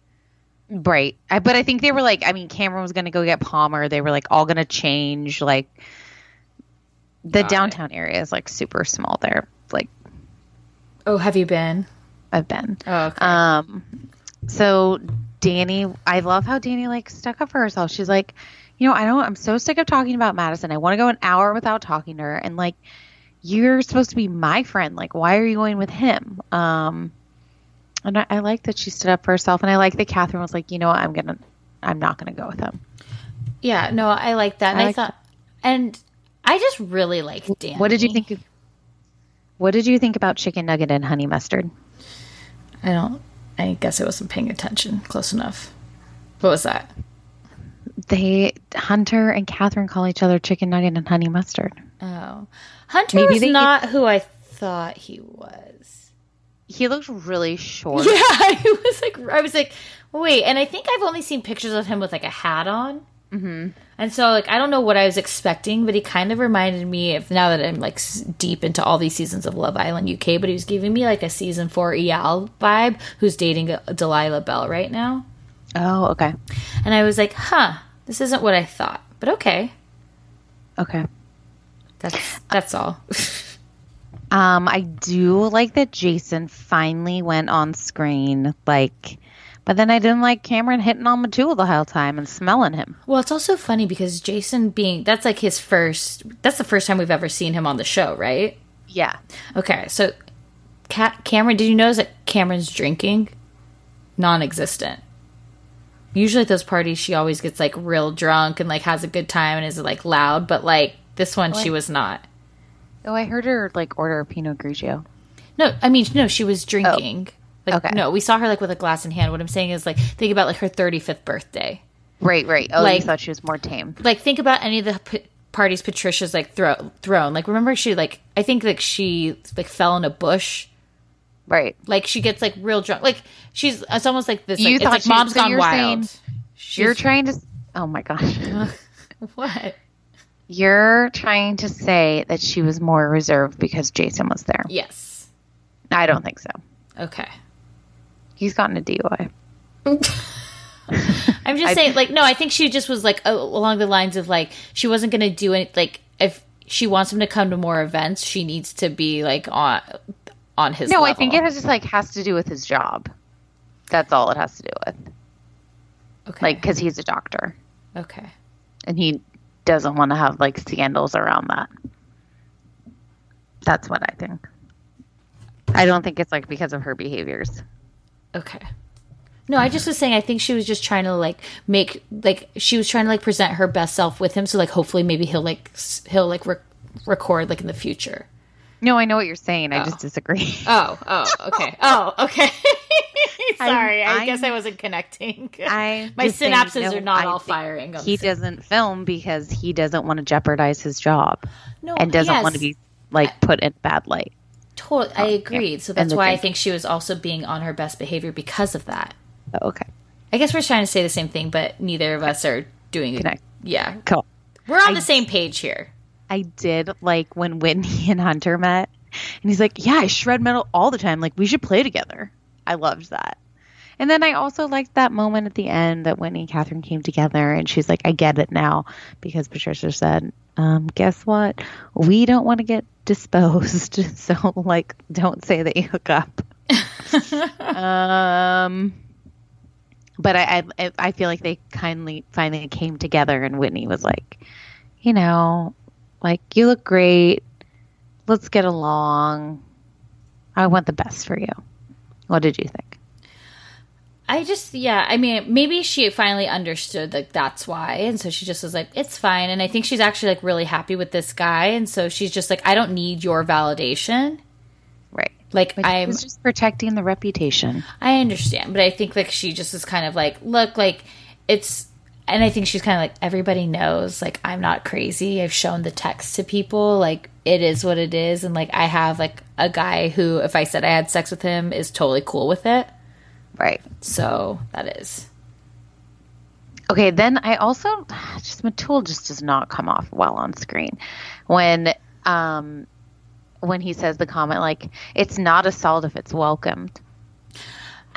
right. I, but I think they were like, I mean, Cameran was gonna go get Palmer. They were like all gonna change. Like the Got it. downtown area is like super small there. Like Oh, have you been? I've been. Oh, okay. Um, so Danni, I love how Danni like stuck up for herself. She's like, you know, I don't. I'm so sick of talking about Madison. I want to go an hour without talking to her. And like, you're supposed to be my friend. Like, why are you going with him? Um, and I, I like that she stood up for herself. And I like that Kathryn was like, you know what, I'm gonna, I'm not gonna go with him. yeah, no, I like that. And I I, like thought, and I just really like Danni. What did you think? Of, what did you think about chicken nugget and honey mustard? I don't. I guess I wasn't paying attention close enough. What was that? They Hunter and Kathryn call each other chicken nugget and honey mustard. Oh, Hunter Maybe was they- not who I thought he was. He looks really short. Yeah, I was like, I was like, wait. And I think I've only seen pictures of him with like a hat on. Mm-hmm. And so, like, I don't know what I was expecting, but he kind of reminded me of now that I'm like deep into all these seasons of Love Island UK. But he was giving me like a season four EL vibe, who's dating uh, Delilah Belle right now. Oh, okay. And I was like, huh, this isn't what I thought, but okay, Okay. that's that's all. Um, I do like that Jason finally went on screen, like, but then I didn't like Cameran hitting on Metul the whole time and smelling him. Well, it's also funny because Jason being that's like his first that's the first time we've ever seen him on the show, right? Yeah. Okay, so Ca- Cameran, did you notice that Cameran's drinking non-existent? Usually at those parties she always gets like real drunk and like has a good time and is like loud, but like this one oh, she was not. Oh, I heard her like order a Pinot Grigio. No, I mean no, she was drinking. Oh, like Okay. no, we saw her like with a glass in hand. What I'm saying is like think about like her 35th birthday. Right, right. Oh, Like- you thought she was more tame. like think about any of the p- parties Patricia's like throw thrown. Like remember she like I think like she like fell in a bush. Right. Like she gets like real drunk. Like she's it's almost like this. You Like, it's thought like she- mom's so gone you're wild. saying You're trying to. Oh my gosh. what? You're trying to say that she was more reserved because Jason was there. Yes. I don't think so. Okay. He's gotten a DUI. I'm just saying. Like no, I think she just was like along the lines of like she wasn't gonna do it. like if she wants him to come to more events, she needs to be like on on his. No, I think it has just like has to do with his job. That's all it has to do with. okay. Like, because he's a doctor okay. and he doesn't want to have like scandals around that. That's what I think. I don't think it's like because of her behaviors. Okay. No, I just was saying I think she was just trying to like make like she was trying to like present her best self with him so like hopefully maybe he'll like he'll like rec- record like in the future. No, I know what you're saying. I just oh. disagree. Oh, oh, okay. Oh, okay. Sorry, I, I'm- guess I wasn't connecting. I My just saying, synapses no, are not I all firing. He doesn't film because he doesn't want to jeopardize his job no, and doesn't yes, want to be like put in bad light. Totally, I oh, agreed. So that's why I think she was also being on her best behavior because of that. Oh, okay. I guess we're trying to say the same thing, but neither of us are doing it. Connect. Yeah, Cool. we're on the same page here. I did like when Whitney and Hunter met, and he's like, "Yeah, I shred metal all the time. Like, we should play together." I loved that. And then I also liked that moment at the end that Whitney and Kathryn came together, and she's like, "I get it now," because Patricia said, um, "Guess what? We don't want to get disposed, so like, don't say that you hook up." um. But I, I I feel like they kindly finally came together, and Whitney was like, you know, like you look great. Let's get along. I want the best for you. What did you think? I just, yeah, I mean, maybe she finally understood like that's why, and so she just was like, it's fine. And I think she's actually like really happy with this guy, and so she's just like, I don't need your validation. Right. Like Which I'm just protecting the reputation. I understand, but I think like she just is kind of like, look, like it's, and I think she's kind of like everybody knows, like I'm not crazy. I've shown the text to people, like it is what it is, and like I have like a guy who, if I said I had sex with him, is totally cool with it. Right. So that is. Okay, then I also just Metul just does not come off well on screen when um when he says the comment like it's not assault if it's welcomed.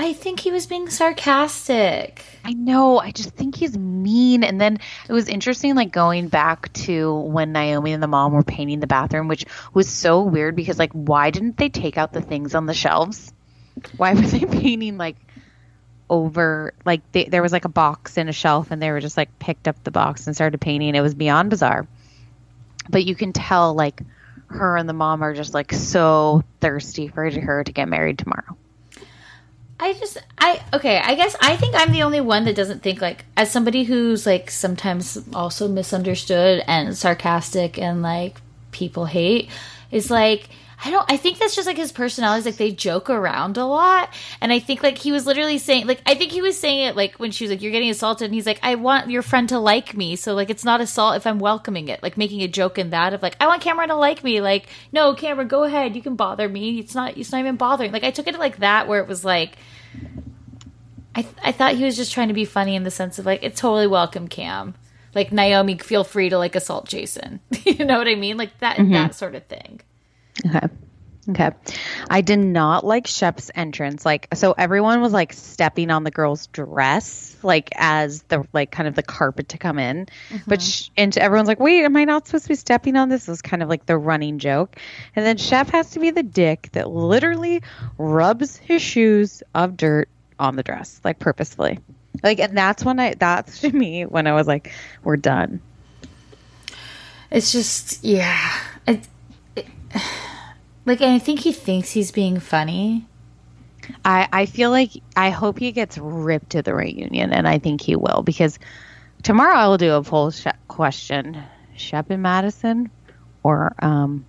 I think he was being sarcastic. I know. I just think he's mean. And then it was interesting, like going back to when Naomi and the mom were painting the bathroom, which was so weird because, like, why didn't they take out the things on the shelves? Why were they painting like over like they, there was like a box in a shelf and they were just like picked up the box and started painting. It was beyond bizarre. But you can tell like her and the mom are just like so thirsty for her to get married tomorrow. I just I okay, I guess I think I'm the only one that doesn't think like as somebody who's like sometimes also misunderstood and sarcastic and like people hate is like I don't I think that's just like his personality is like they joke around a lot. And I think like he was literally saying like I think he was saying it like when she was like you're getting assaulted and he's like I want your friend to like me so like it's not assault if I'm welcoming it like making a joke in that of like I want Cameran to like me like no Cameran go ahead you can bother me it's not it's not even bothering like I took it like that where it was like I, th- I thought he was just trying to be funny in the sense of like it's totally welcome cam. Like naomi feel free to like assault jason. You know what i mean? Like that mm-hmm. that sort of thing Okay. Okay. I did not like Shep's entrance. Like, so everyone was like stepping on the girl's dress, like as the like kind of the carpet to come in. But mm-hmm. sh- and everyone's like, wait, am I not supposed to be stepping on this? It was kind of like the running joke. And then Shep has to be the dick that literally rubs his shoes of dirt on the dress, like purposefully. Like, and that's when I, that's to me when I was like, we're done. it's just yeah it, like i think he thinks he's being funny I, I feel like I hope he gets ripped to the reunion, and I think he will because tomorrow I will do a poll sh- question: Shep and Madison, or um,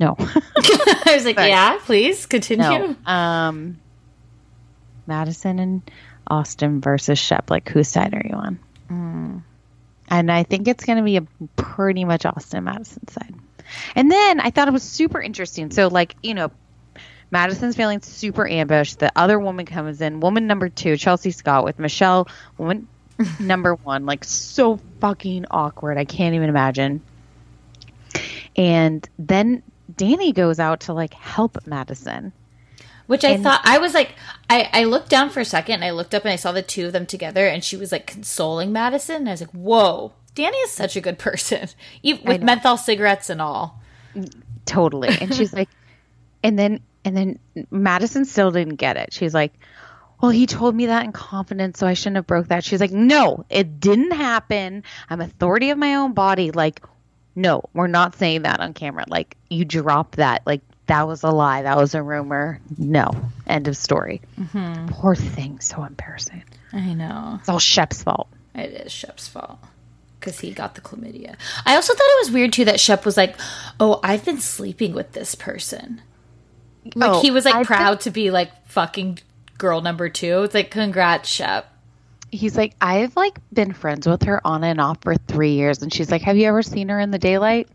no, i was like yeah please continue no, um, Madison and Austin versus Shep. Like, whose side are you on? And I think it's going to be a pretty much Austin Madison side. And then I thought it was super interesting. So, like, you know, Madison's feeling super ambushed. The other woman comes in, woman number two, Chelsea Scott, with Michelle, woman number one. Like, so fucking awkward. I can't even imagine. And then Danni goes out to like help Madison. which i thought i was like I, I looked down for a second and i looked up and i saw the two of them together and she was like consoling madison and i was like whoa danni is such a good person even with menthol cigarettes and all Totally. And she's like, and then, and then Madison still didn't get it. She's like, well, he told me that in confidence, so I shouldn't have broke that. She's like, no, it didn't happen. I'm authority of my own body. Like, no, we're not saying that on camera. Like, you drop that. Like, that was a lie. That was a rumor. No. End of story. Mm-hmm. Poor thing. So embarrassing. i know It's all Shep's fault. It is Shep's fault because he got the chlamydia. I also thought it was weird too that Shep was like, "Oh, I've been sleeping with this person." Like Oh, he was like I've proud to be like fucking girl number two. It's like, congrats, Shep. He's like, I've like been friends with her on and off for three years. And she's like, Have you ever seen her in the daylight?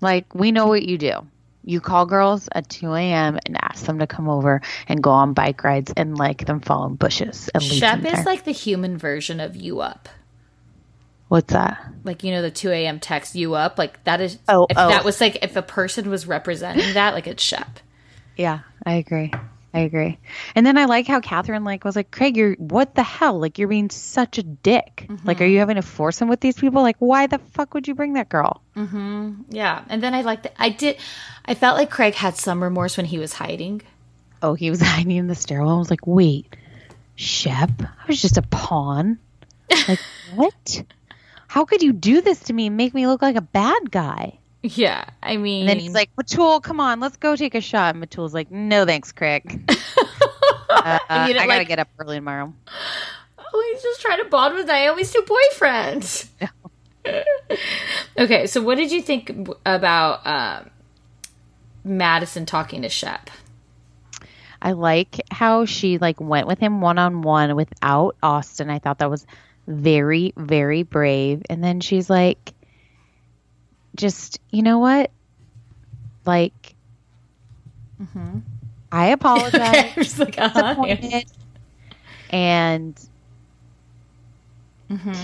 Like, we know what you do. You call girls at 2 a.m. and ask them to come over and go on bike rides and like them fall in bushes and leave Shep is there. like the human version of you up. What's that? Like you know the two a.m. text you up. Like that is. Oh, if oh. that was like if a person was representing that, like it's Shep. Yeah, I agree. I agree. And then I like how Kathryn like was like, Craig, you're what the hell? Like you're being such a dick. Like, are you having to force him with these people? Like, why the fuck would you bring that girl? Mm-hmm. Yeah, and then I like that. I did. I felt like Craig had some remorse when he was hiding. Oh, he was hiding in the stairwell. I was like, wait, Shep? I was just a pawn. Like, what? How could you do this to me and make me look like a bad guy? Yeah, I mean, And then he's like, Metul, come on, let's go take a shot. And Metul's like, no thanks, Craig. Uh, I gotta like- get up early tomorrow. Oh, he's just trying to bond with Naomi's new boyfriend. okay, so what did you think about um, Madison talking to Shep? I like how she like went with him one on one without Austin. I thought that was very very brave. And then she's like just, you know what? Like I apologize. Like, uh-huh. yeah. And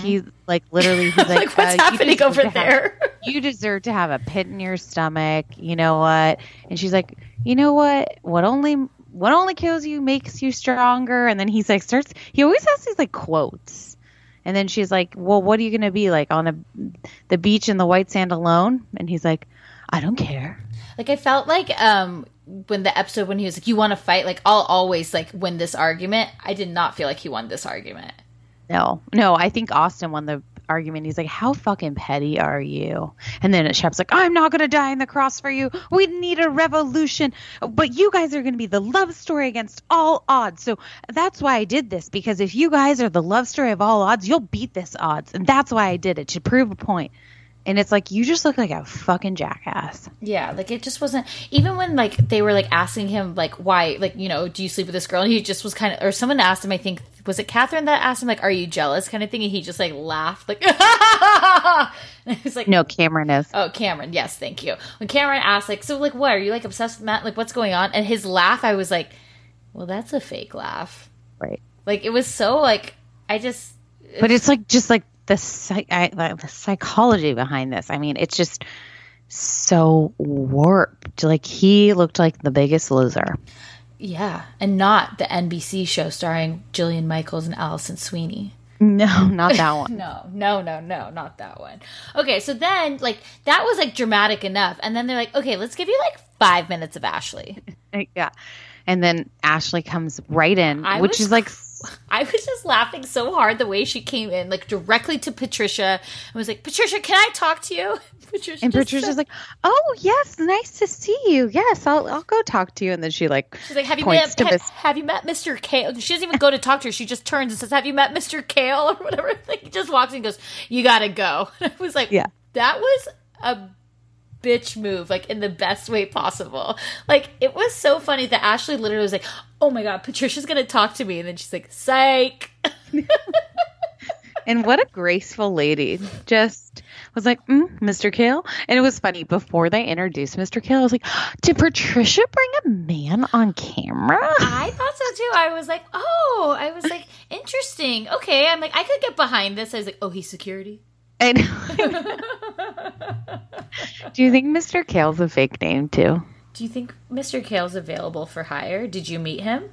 he's like literally he's like, like, what's uh, happening over to have- there? you deserve to have a pit in your stomach. You know what? And she's like, you know what? What only what only kills you makes you stronger. And then he's like starts. He always has these like quotes. And then she's like, well, what are you gonna be like on a the beach in the white sand alone? And he's like, I don't care. Like I felt like um when the episode when he was like, "You want to fight?" Like I'll always like win this argument. I did not feel like he won this argument. No, no, I think Austin won the argument. He's like, How fucking petty are you? And then Shep's like, I'm not to die on the cross for you. We need a revolution. But you guys are to be the love story against all odds. So that's why I did this, because if you guys are the love story of all odds, you'll beat this odds. And that's why I did it, to prove a point. And it's like, you just look like a fucking jackass. Yeah, like it just wasn't even when like they were like asking him like why like you know do you sleep with this girl and he just was kind of or someone asked him I think was it Kathryn that asked him like are you jealous kind of thing and he just like laughed like and I was like No, Cameran is. Oh, Cameran. Yes, thank you. When Cameran asked, like, so, like, what are you like obsessed with Matt? Like, what's going on? And his laugh, I was like, well, that's a fake laugh. Right. Like, it was so like, I just, But it's like, just like the, psych- I, the psychology behind this. I mean, it's just so warped. Like, he looked like the biggest loser. yeah, and not the NBC show starring Jillian Michaels and Alison Sweeney. No, not that one. No, no, no, no, not that one. Okay, so then like that was like dramatic enough, and then they're like, okay, let's give you like five minutes of Ashley. yeah. And then Ashley comes right in, I which was is like, I was just laughing so hard the way she came in, like directly to Patricia, and was like, Patricia, can I talk to you? Patricia and Patricia's said- like, "Oh yes, nice to see you. Yes, I'll I'll go talk to you." And then she like, She's like, have you met? ha- Miss- have you met Mr. Kale? She doesn't even go to talk to her. She just turns and says, "Have you met Mr. Kale?" or whatever. Like, he just walks in and goes, "You gotta go." I was like, Yeah. that was a bitch move, like in the best way possible. Like, it was so funny that Ashley literally was like, "Oh my god, Patricia's gonna talk to me," and then she's like, "Psych." and what a graceful lady. Just was like, mm, "Mr. Kale," and it was funny before they introduced Mr. Kale. I was like, "Did Patricia bring a man on camera?" I thought so too. I was like, "Oh," I was like, "Interesting." Okay, I'm like, I could get behind this. I was like, "Oh, he's security." And do you think Mr. Kale's a fake name too? Do you think Mr. Kale's available for hire? Did you meet him?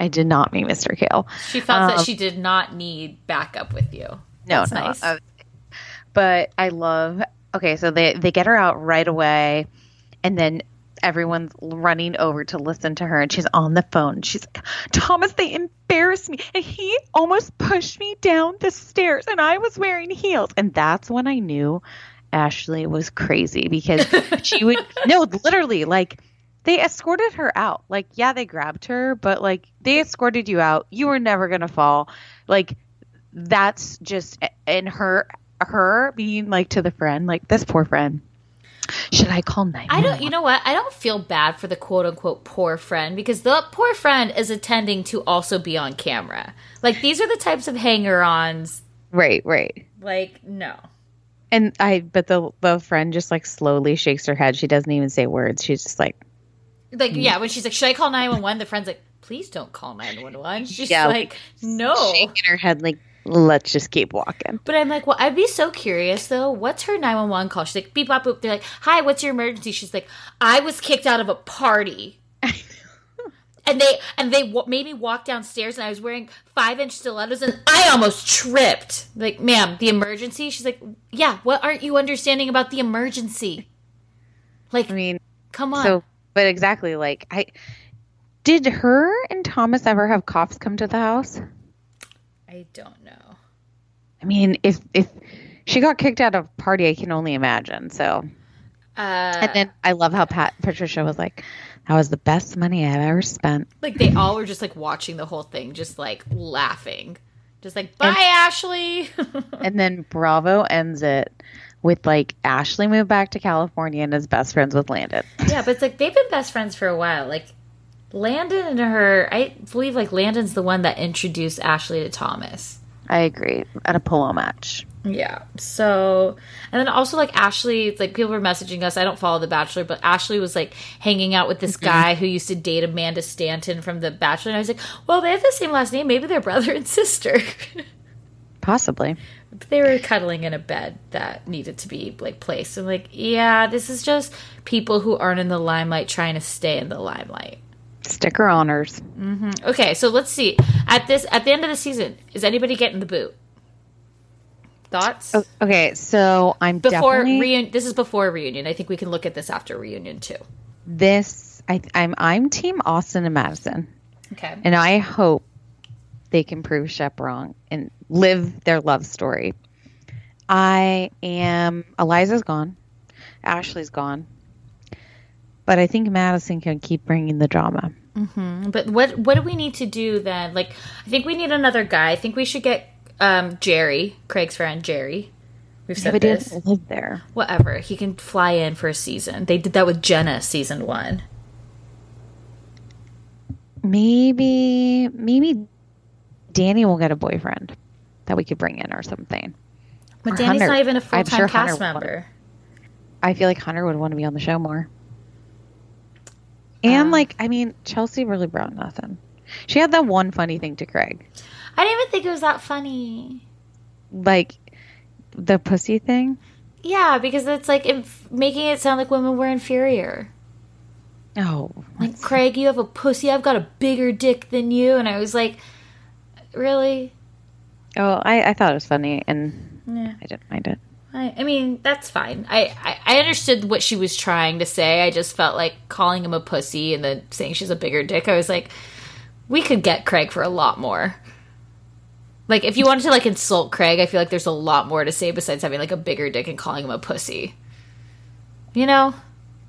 I did not meet Mr. Kale. She felt that Um, she did not need backup with you. No, That's no. nice. uh, but I love. Okay, so they they get her out right away, and then everyone's running over to listen to her, and she's on the phone. She's like, "Thomas, they embarrassed me, and he almost pushed me down the stairs, and I was wearing heels." And that's when I knew Ashley was crazy because she would no, literally like. They escorted her out. Like, yeah, they grabbed her, but like they escorted you out. You were never gonna fall. Like, that's just and her her being like to the friend like this poor friend should i call nine I don't, you know what? I don't feel bad for the quote unquote poor friend because the poor friend is attending to also be on camera. Like, these are the types of hanger ons. right right Like, no. and i but the the friend just like slowly shakes her head she doesn't even say words she's just like Like, yeah, mm. when she's like, should I call 911? The friend's like, please don't call 911. She's Yeah, like, no. shaking her head like let's just keep walking But I'm like, well, I'd be so curious though. What's her 911 call? She's like, beep, bop, boop. They're like, hi, what's your emergency? She's like, I was kicked out of a party. and they and they w- made me walk downstairs, and I was wearing five inch stilettos, and I almost tripped. Like, ma'am, the emergency. She's like, yeah. What aren't you understanding about the emergency? Like, i mean come on. so but exactly like i did her and thomas ever have cops come to the house I don't know. i mean if if she got kicked out of a party i can only imagine so Uh, And then I love how Pat Patricia was like, That was the best money I've ever spent. Like they all were just like watching the whole thing, just like laughing. Just like, bye, and, Ashley. and then Bravo ends it with like Ashley moved back to California and is best friends with Landon. Yeah, but it's like they've been best friends for a while. Like Landon and her, I believe like Landon's the one that introduced Ashley to Thomas. I agree. At a polo match. Yeah. So, and then also like Ashley, like people were messaging us. I don't follow The Bachelor, but Ashley was like hanging out with this mm-hmm. guy who used to date Amanda Stanton from The Bachelor. And I was like, well, they have the same last name. Maybe they're brother and sister. Possibly. They were cuddling in a bed that needed to be like placed. I'm like, yeah, this is just people who aren't in the limelight trying to stay in the limelight. Sticker honors. Mm-hmm. Okay, so let's see. At this, at the end of the season, is anybody getting the boot? Thoughts? Okay, so I'm before definitely... reunion. This is before reunion. I think we can look at this after reunion too. This, I, I'm, I'm Team Austin and Madison. Okay, and I hope they can prove Shep wrong and live their love story. I am. Eliza's gone. Ashley's gone. But I think Madison can keep bringing the drama. Mm-hmm. But what what do we need to do then? Like, I think we need another guy. I think we should get um, Jerry, Craig's friend Jerry. We've said yeah, this. live there. Whatever. He can fly in for a season. They did that with Jenna season one. Maybe, maybe Danni will get a boyfriend that we could bring in or something. But or Danni's Hunter. not even a full time sure cast Hunter member. I feel like Hunter would want to be on the show more. And um, like, I mean, Chelsea really brought nothing. She had that one funny thing to Craig. I didn't even think it was that funny. Like the pussy thing? Yeah, because it's like inf- making it sound like women were inferior. Oh. Like, Craig, you have a pussy. I've got a bigger dick than you. And I was like, really? Oh, I, I thought it was funny, and yeah. I didn't mind it. I, I mean, that's fine. I, I, I understood what she was trying to say. I just felt like calling him a pussy and then saying she's a bigger dick. I was like, we could get Craig for a lot more. Like if you wanted to like insult Craig, I feel like there's a lot more to say besides having like a bigger dick and calling him a pussy. You know?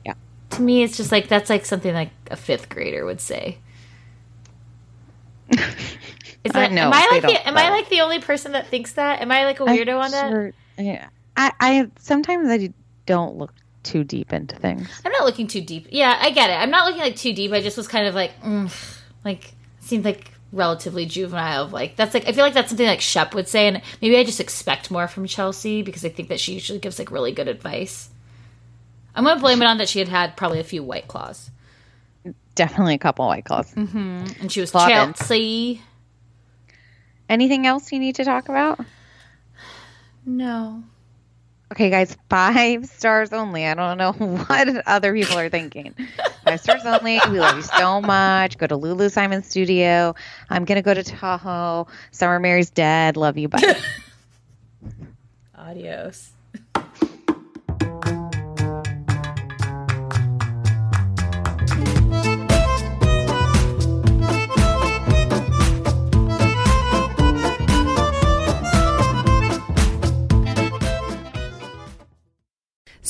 Yeah. To me it's just like that's like something like a 5th grader would say. Is that, know, am I like the, am I like the only person that thinks that? Am I like a weirdo I'm on that? yeah. I, I sometimes I don't look too deep into things. I'm not looking too deep. Yeah, I get it. I'm not looking like too deep. I just was kind of like, mm, like seemed like relatively juvenile of like that's like I feel like that's something like Shep would say and maybe I just expect more from Chelsea because I think that she usually gives like really good advice. I'm gonna blame it on that she had had probably a few white claws. Definitely a couple white claws. Mm-hmm. And she was Chelsea. Anything else you need to talk about? No. Okay, guys, five stars only. I don't know what other people are thinking. Five stars only. We love you so much. Go to Lulu Simon Studio. I'm gonna go to Tahoe. Summer Mary's dead. Love you. Bye. Adios.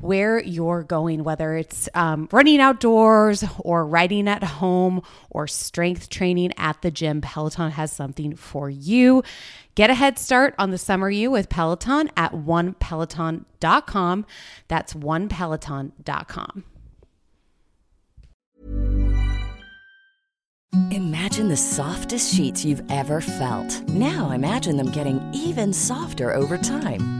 where you're going, whether it's um, running outdoors or riding at home or strength training at the gym, Peloton has something for you. Get a head start on the summer you with Peloton at onepeloton.com. That's onepeloton.com. Imagine the softest sheets you've ever felt. Now imagine them getting even softer over time.